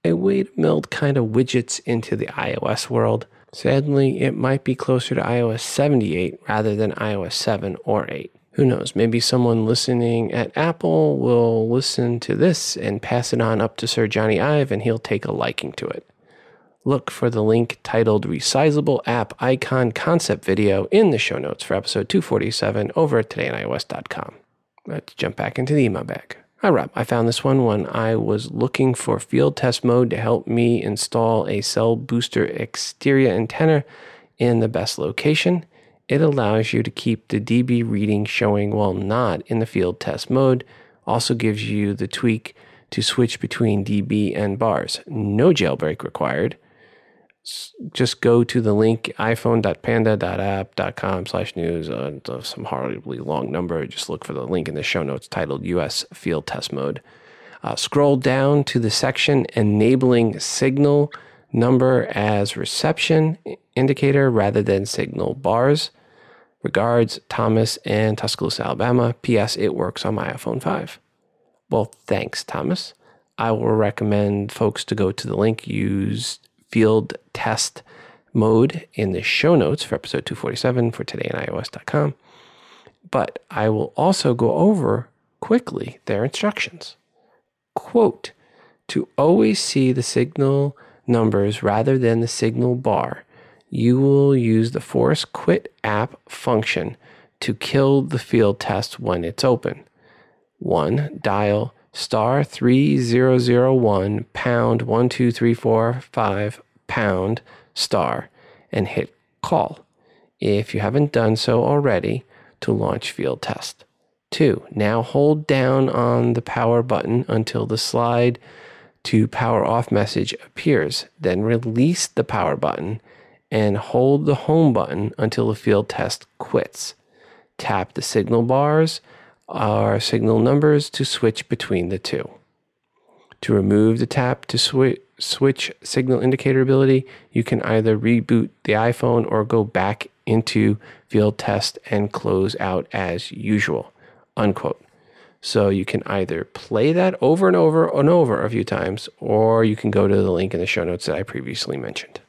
a way to meld kind of widgets into the iOS world. Sadly, it might be closer to iOS 78 rather than iOS 7 or 8. Who knows? Maybe someone listening at Apple will listen to this and pass it on up to Sir Jony Ive and he'll take a liking to it. Look for the link titled Resizable App Icon Concept Video in the show notes for episode 247 over at todayios.com. Let's jump back into the email bag. Hi, Rob. I found this one when I was looking for field test mode to help me install a cell booster exterior antenna in the best location. It allows you to keep the dB reading showing while not in the field test mode. Also gives you the tweak to switch between dB and bars. No jailbreak required. Just go to the link iphone.panda.app.com slash news. Uh, some horribly long number. Just look for the link in the show notes titled Use Field Test Mode. Uh, scroll down to the section enabling signal number as reception indicator rather than signal bars. Regards, Thomas in Tuscaloosa, Alabama. P.S. It works on my iPhone 5. Well, thanks, Thomas. I will recommend folks to go to the link use field test mode in the show notes for episode 247 for today on iOS.com. But I will also go over quickly their instructions. Quote, to always see the signal numbers rather than the signal bar, you will use the force quit app function to kill the field test when it's open. 1. Dial star 3001 pound 12345 pound star and hit call if you haven't done so already to launch field test. 2. Now hold down on the power button until the slide to power off message appears. Then release the power button and hold the home button until the field test quits. Tap the signal bars or signal numbers to switch between the two. To remove the tap to swi- switch signal indicator ability, you can either reboot the iPhone or go back into field test and close out as usual. Unquote. So you can either play that over and over and over a few times, or you can go to the link in the show notes that I previously mentioned.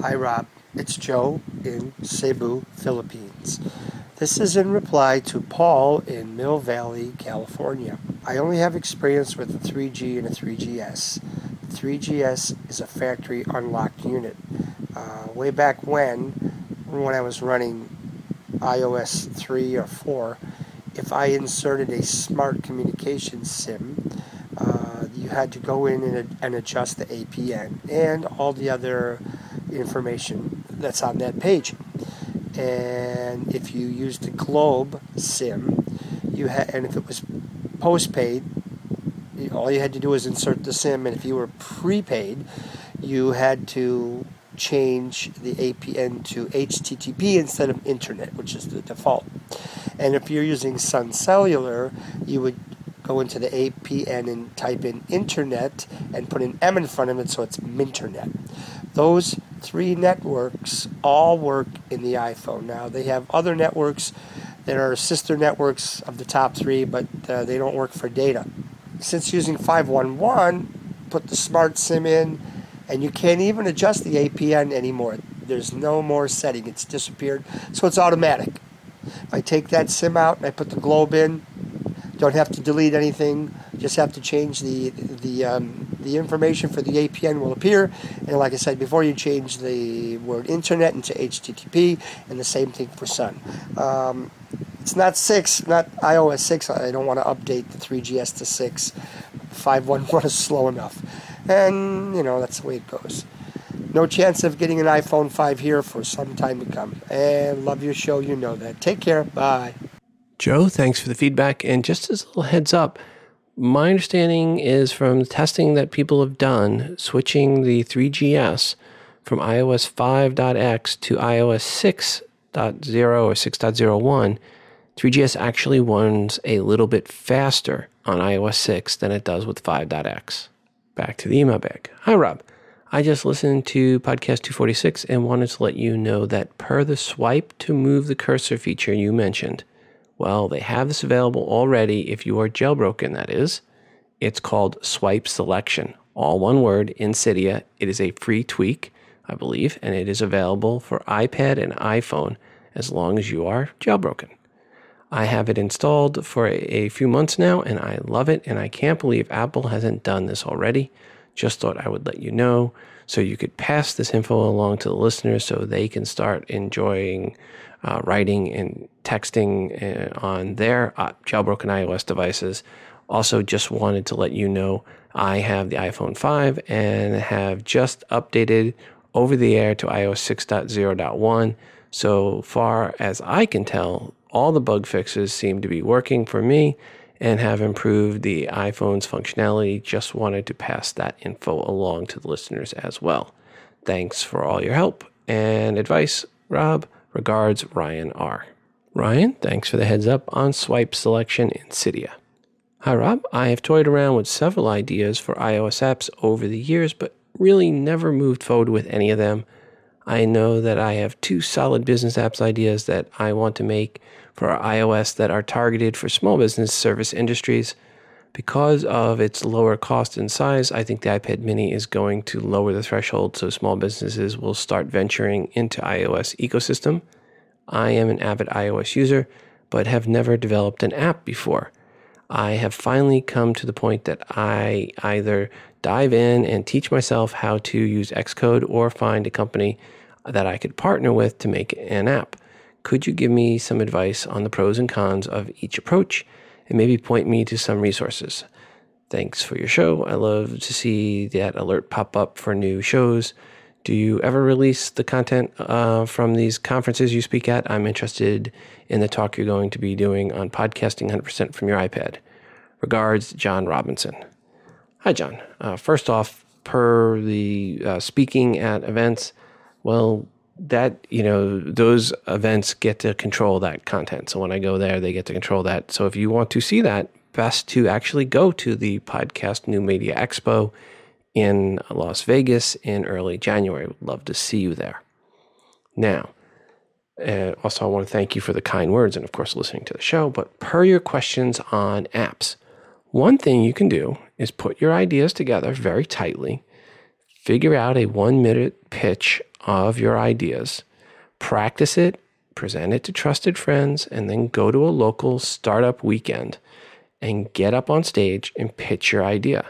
Hi, Rob. It's Joe in Cebu, Philippines. This is in reply to Paul in Mill Valley, California. I only have experience with a 3G and a 3GS. The 3GS is a factory unlocked unit. Uh, way back when, when I was running iOS 3 or 4, if I inserted a smart communication SIM, uh, you had to go in and, and adjust the APN and all the other information that's on that page. And if you used the Globe SIM, you had, and if it was postpaid, all you had to do was insert the SIM, and if you were prepaid, you had to change the APN to HTTP instead of Internet, which is the default. And if you're using Sun Cellular, you would go into the APN and type in Internet and put an M in front of it so it's Minternet. Those three networks all work in the iPhone. Now, they have other networks that are sister networks of the top three, but uh, they don't work for data. Since using 511, put the smart SIM in, and you can't even adjust the APN anymore. There's no more setting, it's disappeared, so it's automatic. If I take that SIM out and I put the globe in, don't have to delete anything, just have to change the the um, the information for the APN will appear. And like I said before, you change the word internet into HTTP, and the same thing for Sun. Um, it's not six, not iOS six. I don't want to update the 3GS to six. 511 is slow enough, and you know that's the way it goes. No chance of getting an iPhone 5 here for some time to come. And love your show, you know that. Take care. Bye. Joe, thanks for the feedback. And just as a little heads up, my understanding is from the testing that people have done, switching the 3GS from iOS 5.x to iOS 6.0 or 6.01, 3GS actually runs a little bit faster on iOS 6 than it does with 5.x. Back to the email bag. Hi, Rob. I just listened to podcast 246 and wanted to let you know that per the swipe to move the cursor feature you mentioned, well, they have this available already if you are jailbroken, that is. It's called Swipe Selection, all one word in Cydia. It is a free tweak, I believe, and it is available for iPad and iPhone as long as you are jailbroken. I have it installed for a, a few months now and I love it. And I can't believe Apple hasn't done this already. Just thought I would let you know so you could pass this info along to the listeners so they can start enjoying uh, writing and texting uh, on their uh, jailbroken iOS devices. Also, just wanted to let you know I have the iPhone 5 and have just updated over the air to iOS 6.0.1. So far as I can tell, all the bug fixes seem to be working for me and have improved the iPhone's functionality. Just wanted to pass that info along to the listeners as well. Thanks for all your help and advice, Rob. Regards, Ryan R. Ryan, thanks for the heads up on swipe selection in Cydia. Hi, Rob. I have toyed around with several ideas for iOS apps over the years, but really never moved forward with any of them. I know that I have two solid business apps ideas that I want to make for iOS that are targeted for small business service industries. Because of its lower cost and size, I think the iPad mini is going to lower the threshold so small businesses will start venturing into iOS ecosystem. I am an avid iOS user, but have never developed an app before. I have finally come to the point that I either dive in and teach myself how to use Xcode or find a company that I could partner with to make an app. Could you give me some advice on the pros and cons of each approach and maybe point me to some resources? Thanks for your show. I love to see that alert pop up for new shows. Do you ever release the content uh, from these conferences you speak at? I'm interested in the talk you're going to be doing on podcasting 100% from your iPad. Regards, John Robinson. Hi, John. Uh, first off, per the uh, speaking at events, well, that you know those events get to control that content. So when i go there they get to control that. So if you want to see that best to actually go to the podcast new media expo in las vegas in early january. Would love to see you there. Now uh, also i want to thank you for the kind words and of course listening to the show but per your questions on apps one thing you can do is put your ideas together very tightly figure out a one minute pitch of your ideas, practice it, present it to trusted friends, and then go to a local startup weekend and get up on stage and pitch your idea.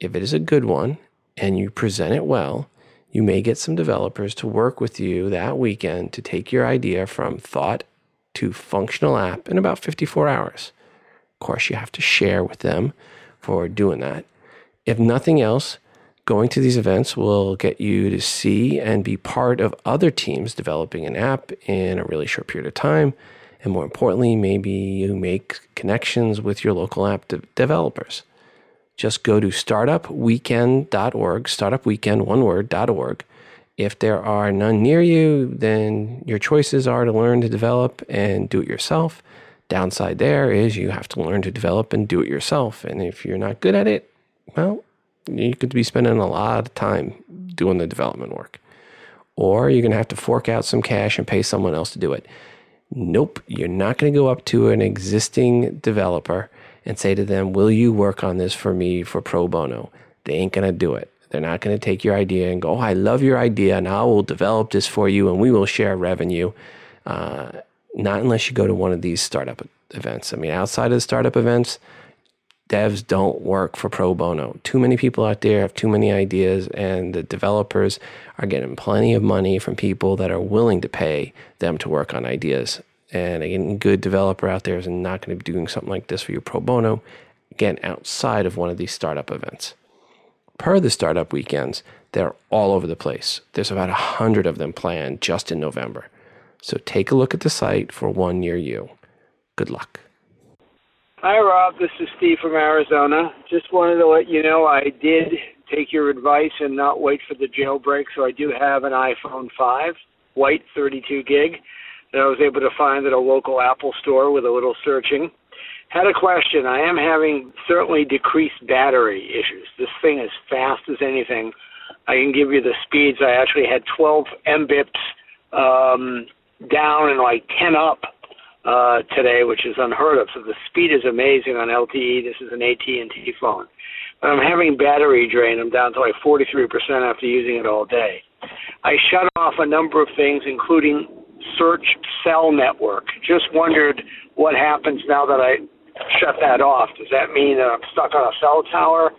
If it is a good one and you present it well, you may get some developers to work with you that weekend to take your idea from thought to functional app in about 54 hours. Of course, you have to share with them for doing that. If nothing else, Going to these events will get you to see and be part of other teams developing an app in a really short period of time. And more importantly, maybe you make connections with your local app de- developers. Just go to startupweekend.org, startupweekend, one word, .org. If there are none near you, then your choices are to learn to develop and do it yourself. Downside there is you have to learn to develop and do it yourself. And if you're not good at it, well, you could be spending a lot of time doing the development work. Or you're going to have to fork out some cash and pay someone else to do it. Nope, you're not going to go up to an existing developer and say to them, Will you work on this for me for pro bono? They ain't going to do it. They're not going to take your idea and go, oh, I love your idea and I will develop this for you and we will share revenue. Uh, not unless you go to one of these startup events. I mean, outside of the startup events, devs don't work for pro bono. Too many people out there have too many ideas, and the developers are getting plenty of money from people that are willing to pay them to work on ideas. And a good developer out there is not going to be doing something like this for you pro bono, again, outside of one of these startup events. Per the startup weekends, they're all over the place. There's about a hundred of them planned just in November. So take a look at the site for one near you. Good luck. Hi, Rob. This is Steve from Arizona. Just wanted to let you know I did take your advice and not wait for the jailbreak, so I do have an iPhone 5, white 32 gig, that I was able to find at a local Apple store with a little searching. Had a question. I am having certainly decreased battery issues. This thing is fast as anything. I can give you the speeds. I actually had 12 Mbips um, down and like 10 up uh, today, which is unheard of. So the speed is amazing on LTE. This is an AT&T phone. But I'm having battery drain. I'm down to like 43% after using it all day. I shut off a number of things, including search cell network. Just wondered what happens now that I shut that off. Does that mean that I'm stuck on a cell tower,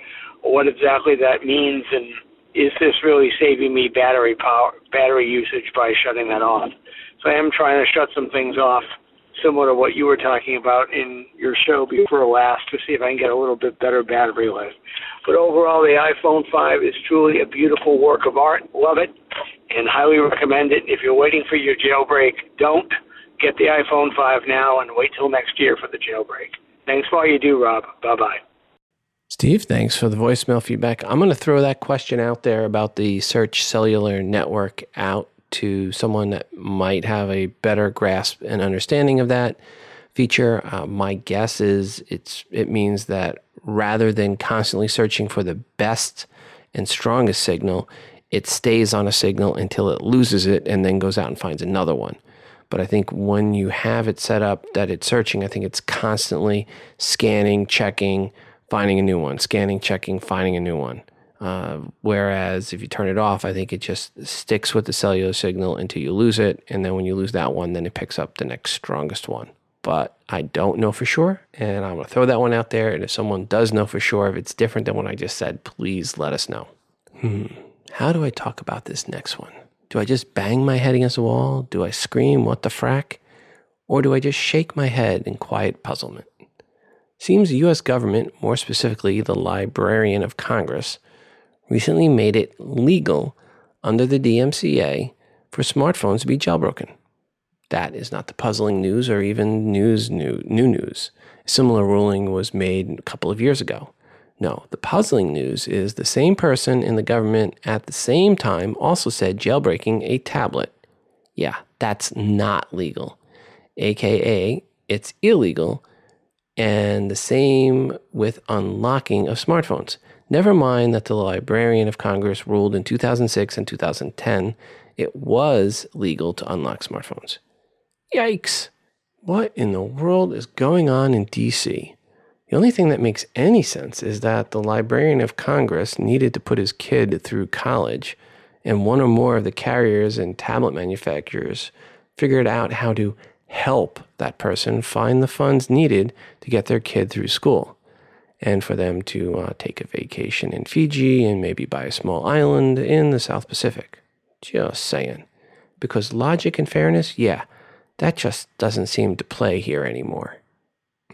what exactly that means? And is this really saving me battery power, battery usage by shutting that off? So I am trying to shut some things off, similar to what you were talking about in your show before last, to see if I can get a little bit better battery life. But overall, the iPhone 5 is truly a beautiful work of art. Love it and highly recommend it. If you're waiting for your jailbreak, don't get the iPhone 5 now and wait till next year for the jailbreak. Thanks for all you do, Rob. Bye bye. Steve, thanks for the voicemail feedback. I'm going to throw that question out there about the search cellular network out to someone that might have a better grasp and understanding of that feature. Uh, my guess is it's it means that rather than constantly searching for the best and strongest signal, it stays on a signal until it loses it and then goes out and finds another one. But I think when you have it set up that it's searching, I think it's constantly scanning, checking, finding a new one, scanning, checking, finding a new one. Uh, whereas if you turn it off, I think it just sticks with the cellular signal until you lose it. And then when you lose that one, then it picks up the next strongest one. But I don't know for sure. And I'm going to throw that one out there. And if someone does know for sure, if it's different than what I just said, please let us know. Hmm. How do I talk about this next one? Do I just bang my head against the wall? Do I scream, what the frack? Or do I just shake my head in quiet puzzlement? Seems the US government, more specifically the Librarian of Congress, recently made it legal under the DMCA for smartphones to be jailbroken. That is not the puzzling news or even news new, new news. A similar ruling was made a couple of years ago. No, the puzzling news is the same person in the government at the same time also said jailbreaking a tablet. Yeah, that's not legal. AKA, it's illegal. And the same with unlocking of smartphones. Never mind that the Librarian of Congress ruled in 2006 and 2010 it was legal to unlock smartphones. Yikes! What in the world is going on in DC? The only thing that makes any sense is that the Librarian of Congress needed to put his kid through college, and one or more of the carriers and tablet manufacturers figured out how to help that person find the funds needed to get their kid through school and for them to uh, take a vacation in Fiji and maybe buy a small island in the South Pacific. Just saying. Because logic and fairness, yeah, that just doesn't seem to play here anymore.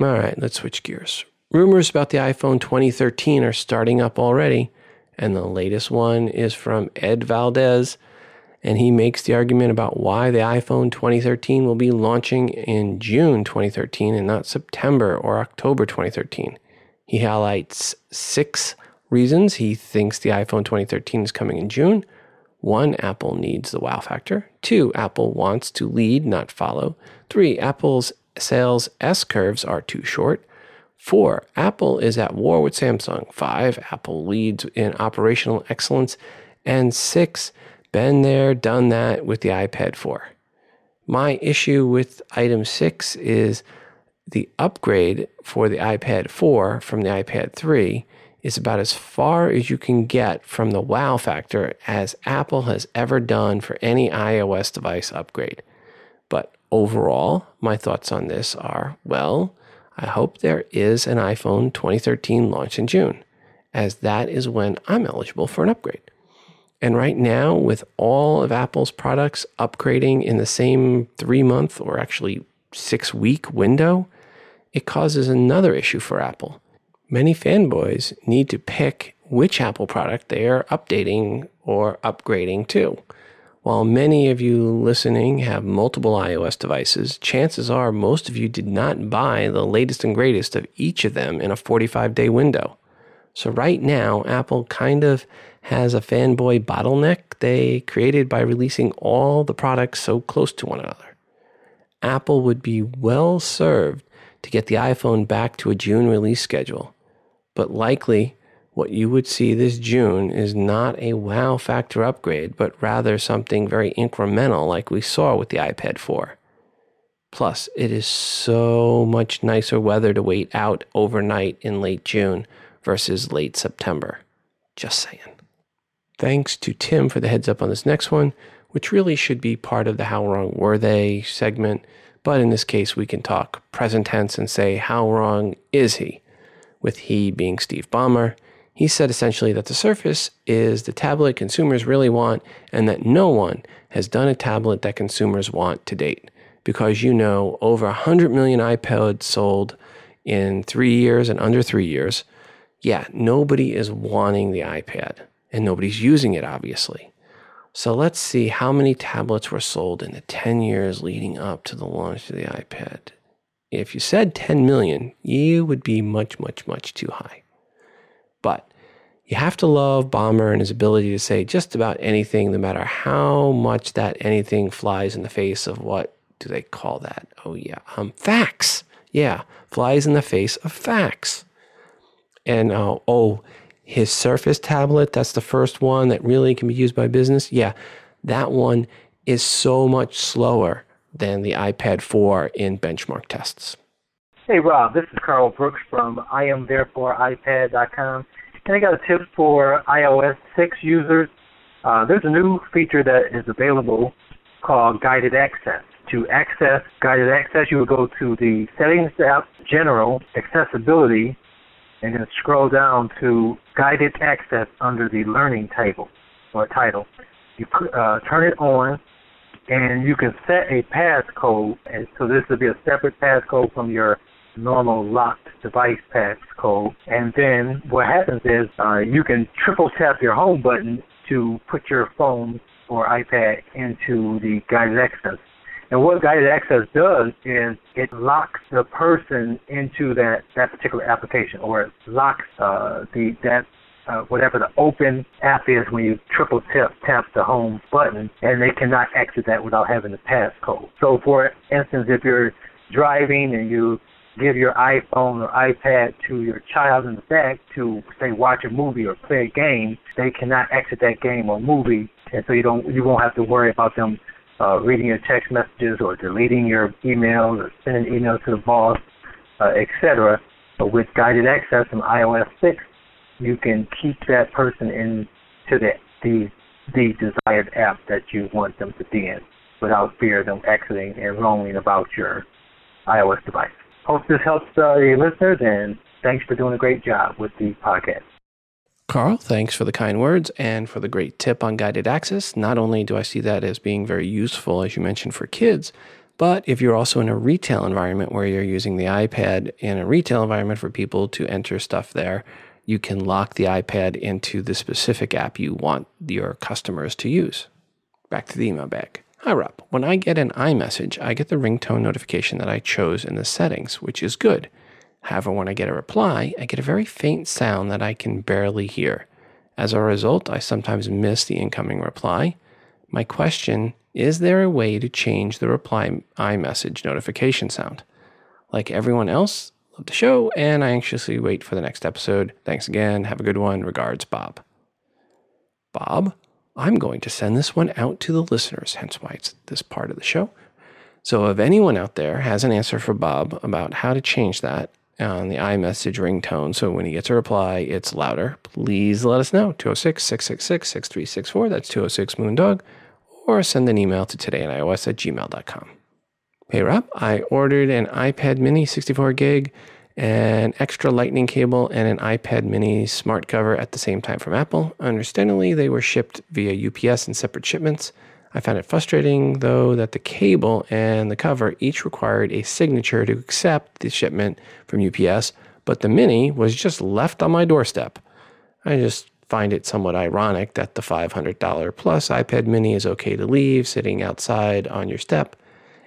All right, let's switch gears. Rumors about the iPhone 2013 are starting up already, and the latest one is from Ed Valdez, and he makes the argument about why the iPhone 2013 will be launching in June 2013 and not September or October 2013. He highlights six reasons he thinks the iPhone 2013 is coming in June. One, Apple needs the wow factor. Two, Apple wants to lead, not follow. Three, Apple's sales S curves are too short. Four, Apple is at war with Samsung. Five, Apple leads in operational excellence. And six, been there, done that with the iPad 4. My issue with item six is the upgrade for the iPad 4 from the iPad 3 is about as far as you can get from the wow factor as Apple has ever done for any iOS device upgrade. But overall, my thoughts on this are well, I hope there is an iPhone 2013 launch in June, as that is when I'm eligible for an upgrade. And right now, with all of Apple's products upgrading in the same three month or actually six week window, it causes another issue for Apple. Many fanboys need to pick which Apple product they are updating or upgrading to. While many of you listening have multiple iOS devices, chances are most of you did not buy the latest and greatest of each of them in a 45 day window. So, right now, Apple kind of has a fanboy bottleneck they created by releasing all the products so close to one another. Apple would be well served to get the iPhone back to a June release schedule, but likely what you would see this June is not a wow factor upgrade, but rather something very incremental like we saw with the iPad 4. Plus, it is so much nicer weather to wait out overnight in late June versus late September. Just saying. Thanks to Tim for the heads up on this next one. which really should be part of the How Wrong Were They segment. But in this case, we can talk present tense and say, How wrong is he? With he being Steve Ballmer. He said essentially that the Surface is the tablet consumers really want and that no one has done a tablet that consumers want to date. Because you know, over 100 million iPads sold in three years and under three years. Yeah, nobody is wanting the iPad and nobody's using it, obviously. So let's see how many tablets were sold in the 10 years leading up to the launch of the iPad. If you said 10 million, you would be much, much, much too high. But you have to love Ballmer and his ability to say just about anything, no matter how much that anything flies in the face of what do they call that? Oh, yeah, um, facts. Yeah, flies in the face of facts. And uh, oh, his Surface tablet, that's the first one that really can be used by business. Yeah, that one is so much slower than the iPad 4 in benchmark tests. Hey, Rob, this is Carl Brooks from IamThereforeIPad.com. And I got a tip for iOS 6 users. Uh, there's a new feature that is available called Guided Access. To access Guided Access, you would go to the Settings app, General, Accessibility, and then scroll down to Guided Access under the Learning table or title. You uh, turn it on, and you can set a passcode. And so this will be a separate passcode from your normal locked device passcode. And then what happens is uh, you can triple tap your home button to put your phone or iPad into the guided access. And what guided access does is it locks the person into that, that particular application, or it locks uh, the that uh, whatever the open app is when you triple tap tap the home button, and they cannot exit that without having the passcode. So, for instance, if you're driving and you give your iPhone or iPad to your child in the back to say watch a movie or play a game, they cannot exit that game or movie, and so you don't you won't have to worry about them uh, reading your text messages or deleting your emails or sending emails to the boss, uh, etc. But with guided access from iOS 6, you can keep that person in to the the the desired app that you want them to be in without fear of them exiting and roaming about your iOS device. Hope this helps uh, the listeners, and thanks for doing a great job with the podcast. Carl, thanks for the kind words and for the great tip on guided access. Not only do I see that as being very useful, as you mentioned, for kids, but if you're also in a retail environment where you're using the iPad in a retail environment for people to enter stuff there, you can lock the iPad into the specific app you want your customers to use. Back to the email bag. Hi, Rob. When I get an iMessage, I get the ringtone notification that I chose in the settings, which is good. However, when I get a reply, I get a very faint sound that I can barely hear. As a result, I sometimes miss the incoming reply. My question is there a way to change the reply iMessage notification sound? Like everyone else, love the show, and I anxiously wait for the next episode. Thanks again. Have a good one. Regards, Bob. Bob? I'm going to send this one out to the listeners, hence why it's this part of the show. So if anyone out there has an answer for Bob about how to change that on the iMessage ringtone, so when he gets a reply, it's louder, please let us know. 206 666 6364. That's 206 Moondog. Or send an email to todayinios at gmail.com. Hey Rob, I ordered an iPad mini 64 gig an extra lightning cable, and an iPad mini smart cover at the same time from Apple. Understandably, they were shipped via UPS in separate shipments. I found it frustrating, though, that the cable and the cover each required a signature to accept the shipment from UPS, but the mini was just left on my doorstep. I just find it somewhat ironic that the $500 plus iPad mini is okay to leave sitting outside on your step,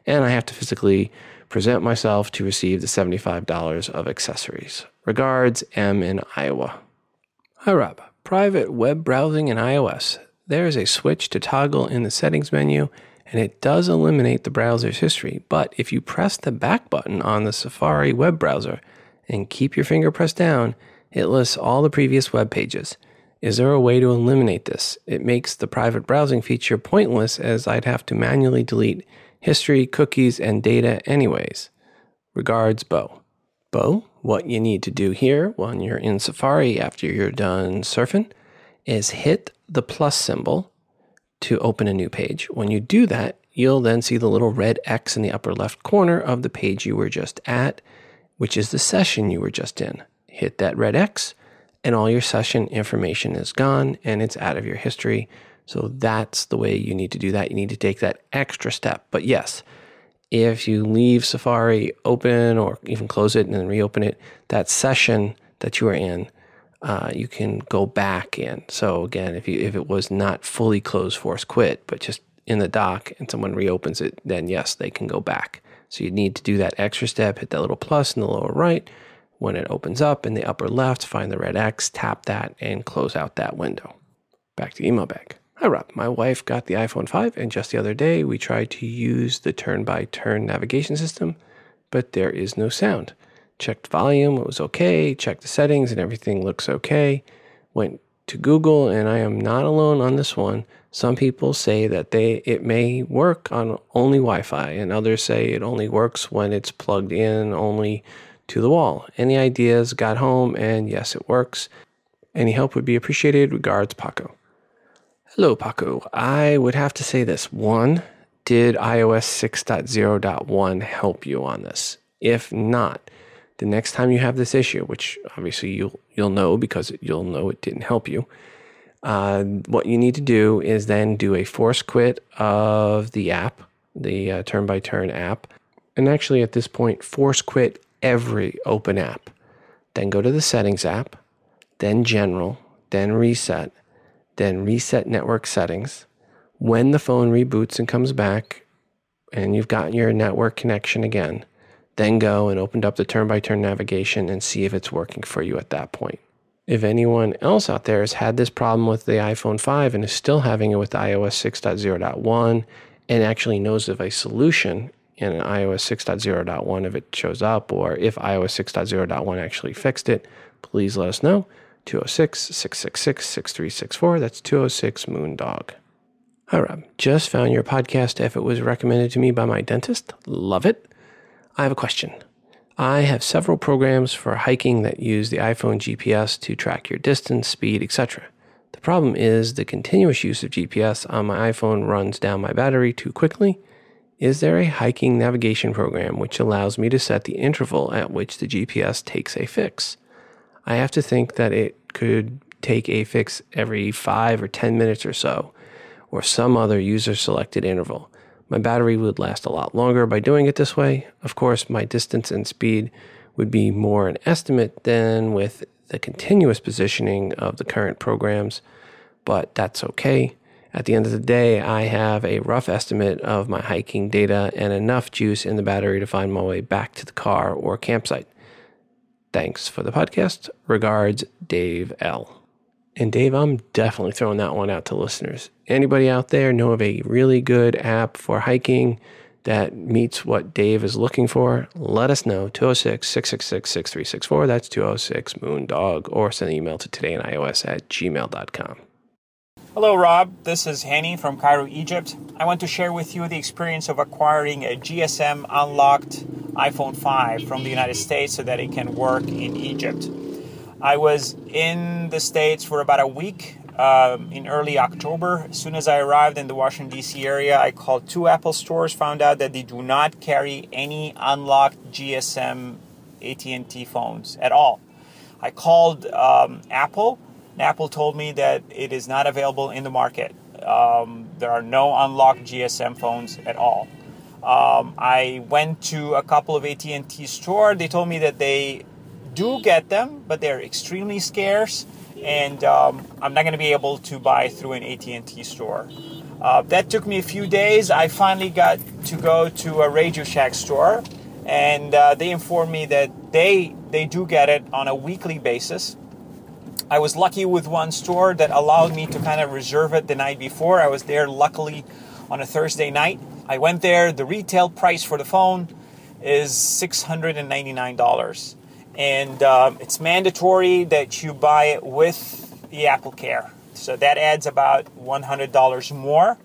and I have to physically present myself to receive the $75 of accessories. Regards, M in Iowa. Hi, Rob. Private web browsing in iOS. There is a switch to toggle in the settings menu, and it does eliminate the browser's history. But if you press the back button on the Safari web browser and keep your finger pressed down, it lists all the previous web pages. Is there a way to eliminate this? It makes the private browsing feature pointless as I'd have to manually delete history, cookies, and data anyways. Regards, Bo. Bo, what you need to do here when you're in Safari after you're done surfing is hit the plus symbol, to open a new page. When you do that, you'll then see the little red X in the upper left corner of the page you were just at, which is the session you were just in. Hit that red X, and all your session information is gone and it's out of your history. So that's the way you need to do that. You need to take that extra step. But yes, if you leave Safari open or even close it and then reopen it, that session that you were in, uh, you can go back in. So again, if you if it was not fully closed, force quit, but just in the dock and someone reopens it, then yes, they can go back. So you need to do that extra step, hit that little plus in the lower right. When it opens up in the upper left, find the red X, tap that, and close out that window. Back to email bag. Hi, Rob. My wife got the iPhone 5, and just the other day we tried to use the turn by turn navigation system, but there is no sound. Checked volume, it was okay. Checked the settings, and everything looks okay. Went to Google, and I am not alone on this one. Some people say that they it may work on only Wi-Fi, and others say it only works when it's plugged in only to the wall. Any ideas? Got home, and yes, it works. Any help would be appreciated. Regards, Paco. Hello, Paco. I would have to say this. One, did iOS 6.0.1 help you on this? If not, the next time you have this issue, which obviously you'll you'll know because you'll know it didn't help you, uh, what you need to do is then do a force quit of the app, the uh, turn by turn app, and actually at this point force quit every open app. Then go to the settings app, then general, then reset, then reset network settings. When the phone reboots and comes back, and you've got your network connection again, then go and open up the turn by turn navigation and see if it's working for you at that point. If anyone else out there has had this problem with the iPhone 5 and is still having it with iOS 6.0.1 and actually knows of a solution in iOS 6.0.1 if it shows up or if iOS 6.0.1 actually fixed it, please let us know. 206 666 6364. That's 206 Moondog. Hi, Rob. Just found your podcast if it was recommended to me by my dentist. Love it. I have a question. I have several programs for hiking that use the iPhone GPS to track your distance, speed, etc. The problem is the continuous use of GPS on my iPhone runs down my battery too quickly. Is there a hiking navigation program which allows me to set the interval at which the GPS takes a fix? I have to think that it could take a fix every 5 or 10 minutes or so, or some other user selected interval. My battery would last a lot longer by doing it this way. Of course, my distance and speed would be more an estimate than with the continuous positioning of the current programs, but that's okay. At the end of the day, I have a rough estimate of my hiking data and enough juice in the battery to find my way back to the car or campsite. Thanks for the podcast. Regards, Dave L. And Dave, I'm definitely throwing that one out to listeners. Anybody out there know of a really good app for hiking that meets what Dave is looking for? Let us know. 206 666 6364. That's 206 Moondog. Or send an email to todayinios at gmail.com. Hello, Rob. This is Henny from Cairo, Egypt. I want to share with you the experience of acquiring a GSM unlocked iPhone 5 from the United States so that it can work in Egypt. I was in the States for about a week um, in early October. As soon as I arrived in the Washington, D.C. area, I called two Apple stores, found out that they do not carry any unlocked GSM AT&T phones at all. I called um, Apple and Apple told me that it is not available in the market. Um, there are no unlocked GSM phones at all. Um, I went to a couple of AT&T stores. They told me that they do get them, but they're extremely scarce, and um, I'm not going to be able to buy through an AT&T store. Uh, that took me a few days. I finally got to go to a Radio Shack store, and uh, they informed me that they they do get it on a weekly basis. I was lucky with one store that allowed me to kind of reserve it the night before. I was there luckily on a Thursday night. I went there. The retail price for the phone is $699. And um, it's mandatory that you buy it with the Apple Care. So that adds about $100 more.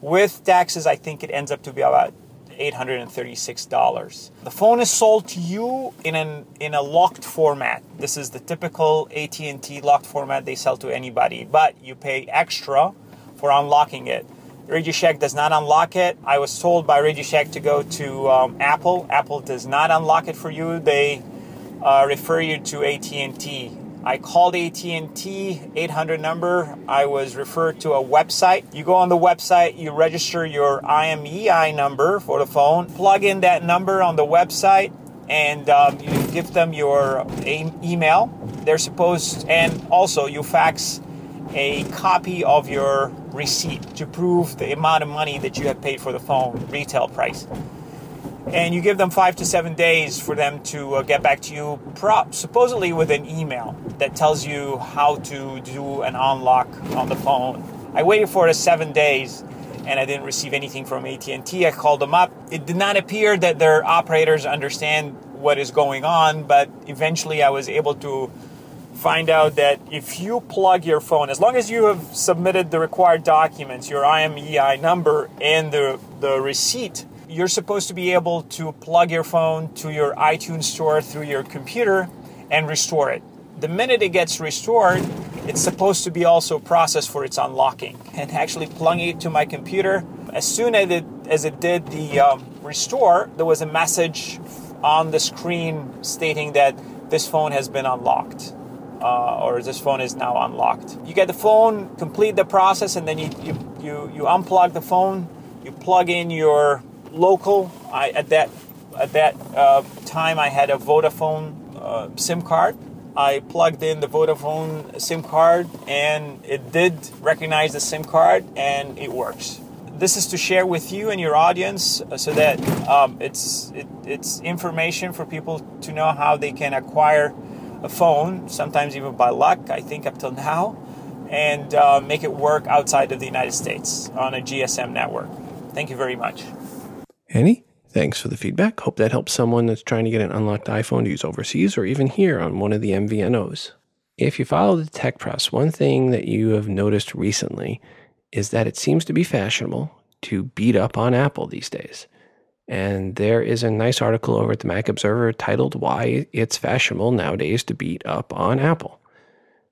With taxes, I think it ends up to be about $836. The phone is sold to you in an in a locked format. This is the typical AT&T locked format they sell to anybody, but you pay extra for unlocking it. Radio Shack does not unlock it. I was told by Radio Shack to go to um, Apple. Apple does not unlock it for you. They uh, refer you to AT&T. I called AT&T 800 number. I was referred to a website. You go on the website, you register your IMEI number for the phone, plug in that number on the website, and um, you give them your email. They're supposed, and also you fax a copy of your receipt to prove the amount of money that you have paid for the phone, retail price and you give them five to seven days for them to uh, get back to you, pro- supposedly with an email that tells you how to do an unlock on the phone. I waited for the seven days, and I didn't receive anything from AT&T. I called them up. It did not appear that their operators understand what is going on, but eventually I was able to find out that if you plug your phone, as long as you have submitted the required documents, your IMEI number and the, the receipt you're supposed to be able to plug your phone to your iTunes store through your computer and restore it. The minute it gets restored, it's supposed to be also processed for its unlocking. And actually plugging it to my computer, as soon as it, as it did the um, restore, there was a message on the screen stating that this phone has been unlocked. Uh, or this phone is now unlocked. You get the phone, complete the process, and then you, you, you, you unplug the phone, you plug in your local. I at that at that uh, time I had a Vodafone uh, SIM card. I plugged in the Vodafone SIM card and it did recognize the SIM card and it works. This is to share with you and your audience uh, so that um, it's it, it's information for people to know how they can acquire a phone, sometimes even by luck. I think up till now, and uh, make it work outside of the United States on a GSM network. Thank you very much. Annie, thanks for the feedback. Hope that helps someone that's trying to get an unlocked iPhone to use overseas or even here on one of the MVNOs. If you follow the tech press, one thing that you have noticed recently is that it seems to be fashionable to beat up on Apple these days. And there is a nice article over at the Mac Observer titled Why It's Fashionable Nowadays to Beat Up on Apple.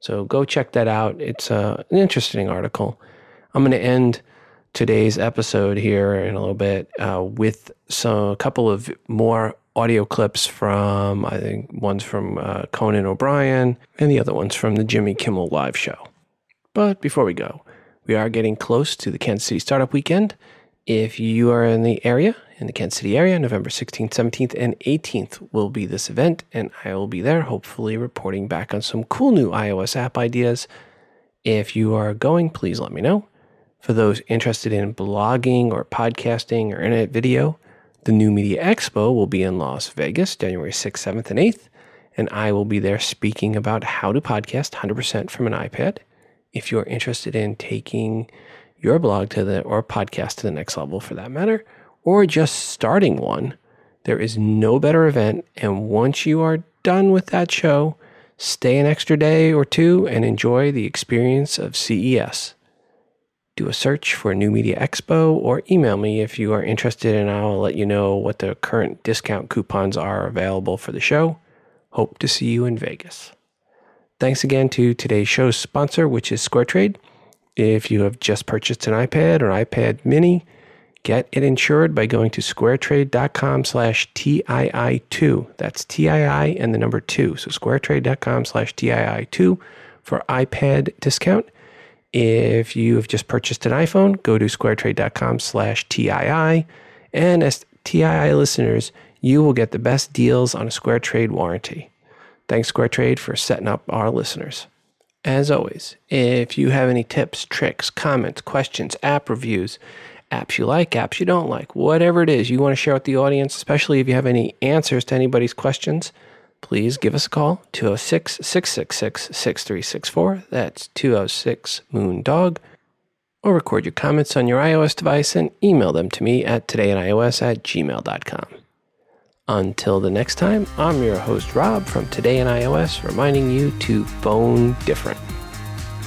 So go check that out. It's uh, an interesting article. I'm going to end today's episode here in a little bit uh, with some a couple of more audio clips from I think one's from uh, Conan O'Brien and the other one's from the Jimmy Kimmel live show. But before we go, we are getting close to the Kansas City Startup Weekend. If you are in the area, in the Kansas City area, November 16th, 17th, and 18th will be this event, and I will be there, hopefully reporting back on some cool new iOS app ideas. If you are going, please let me know. For those interested in blogging or podcasting or internet video, the New Media Expo will be in Las Vegas, January 6th, 7th, and 8th, and I will be there speaking about how to podcast 100% from an iPad. If you're interested in taking your blog to the or podcast to the next level for that matter, or just starting one, there is no better event. And once you are done with that show, stay an extra day or two and enjoy the experience of CES do a search for New Media Expo or email me if you are interested, and I'll let you know what the current discount coupons are available for the show. Hope to see you in Vegas. Thanks again to today's show's sponsor, which is SquareTrade. If you have just purchased an iPad or iPad mini, get it insured by going to squaretrade.com slash TII2. That's TII and the number two. So squaretrade.com slash TII2 for iPad discount if you have just purchased an iPhone, go to squaretrade.com slash TII. And as TII listeners, you will get the best deals on a SquareTrade warranty. Thanks, SquareTrade, for setting up our listeners. As always, if you have any tips, tricks, comments, questions, app reviews, apps you like, apps you don't like, whatever it is you want to share with the audience, especially if you have any answers to anybody's questions, please give us a call 206 666 6364. That's 206 Moon Dog. Or record your comments on your iOS device and email them to me at todayinios at gmail.com. Until the next time, I'm your host Rob from Today in iOS, reminding you to phone different.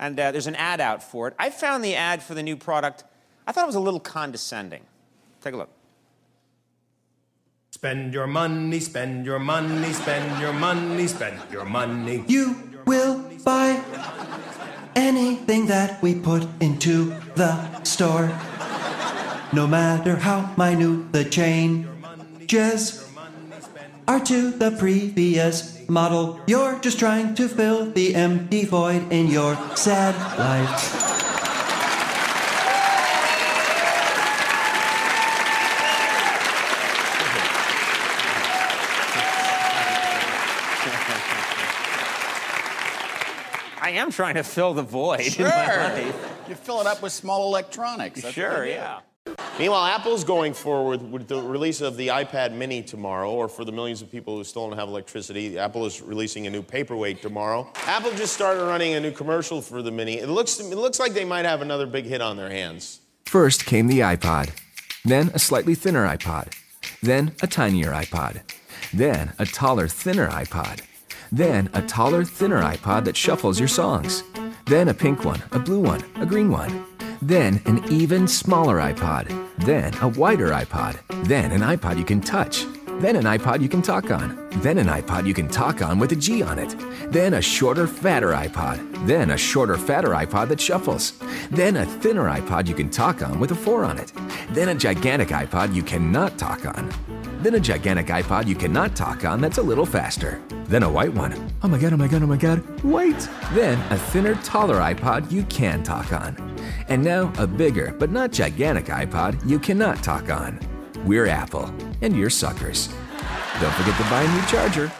And uh, there's an ad out for it. I found the ad for the new product, I thought it was a little condescending. Take a look. Spend your money, spend your money, spend your money, spend your money. You will buy anything that we put into the store. No matter how minute the changes are to the previous model, you're just trying to fill the empty void in your sad life. I am trying to fill the void Sure. in my life. You fill it up with small electronics. That's Sure, what they do. yeah. Meanwhile, Apple's going forward with the release of the iPad mini tomorrow, or for the millions of people who still don't have electricity, Apple is releasing a new paperweight tomorrow. Apple just started running a new commercial for the mini. It looks, it looks like they might have another big hit on their hands. First came the iPod, then a slightly thinner iPod, then a tinier iPod, then a taller, thinner iPod, then a taller, thinner iPod that shuffles your songs, then a pink one, a blue one, a green one, then an even smaller iPod, then a wider iPod, then an iPod you can touch, then an iPod you can talk on, then an iPod you can talk on with a G on it, then a shorter, fatter iPod, then a shorter, fatter iPod that shuffles, then a thinner iPod you can talk on with a 4 on it, then a gigantic iPod you cannot talk on, then a gigantic iPod you cannot talk on that's a little faster, then a white one. Oh my god, oh my god, oh my god, white! Then a thinner, taller iPod you can talk on. And now a bigger, but not gigantic iPod you cannot talk on. We're Apple, and you're suckers. Don't forget to buy a new charger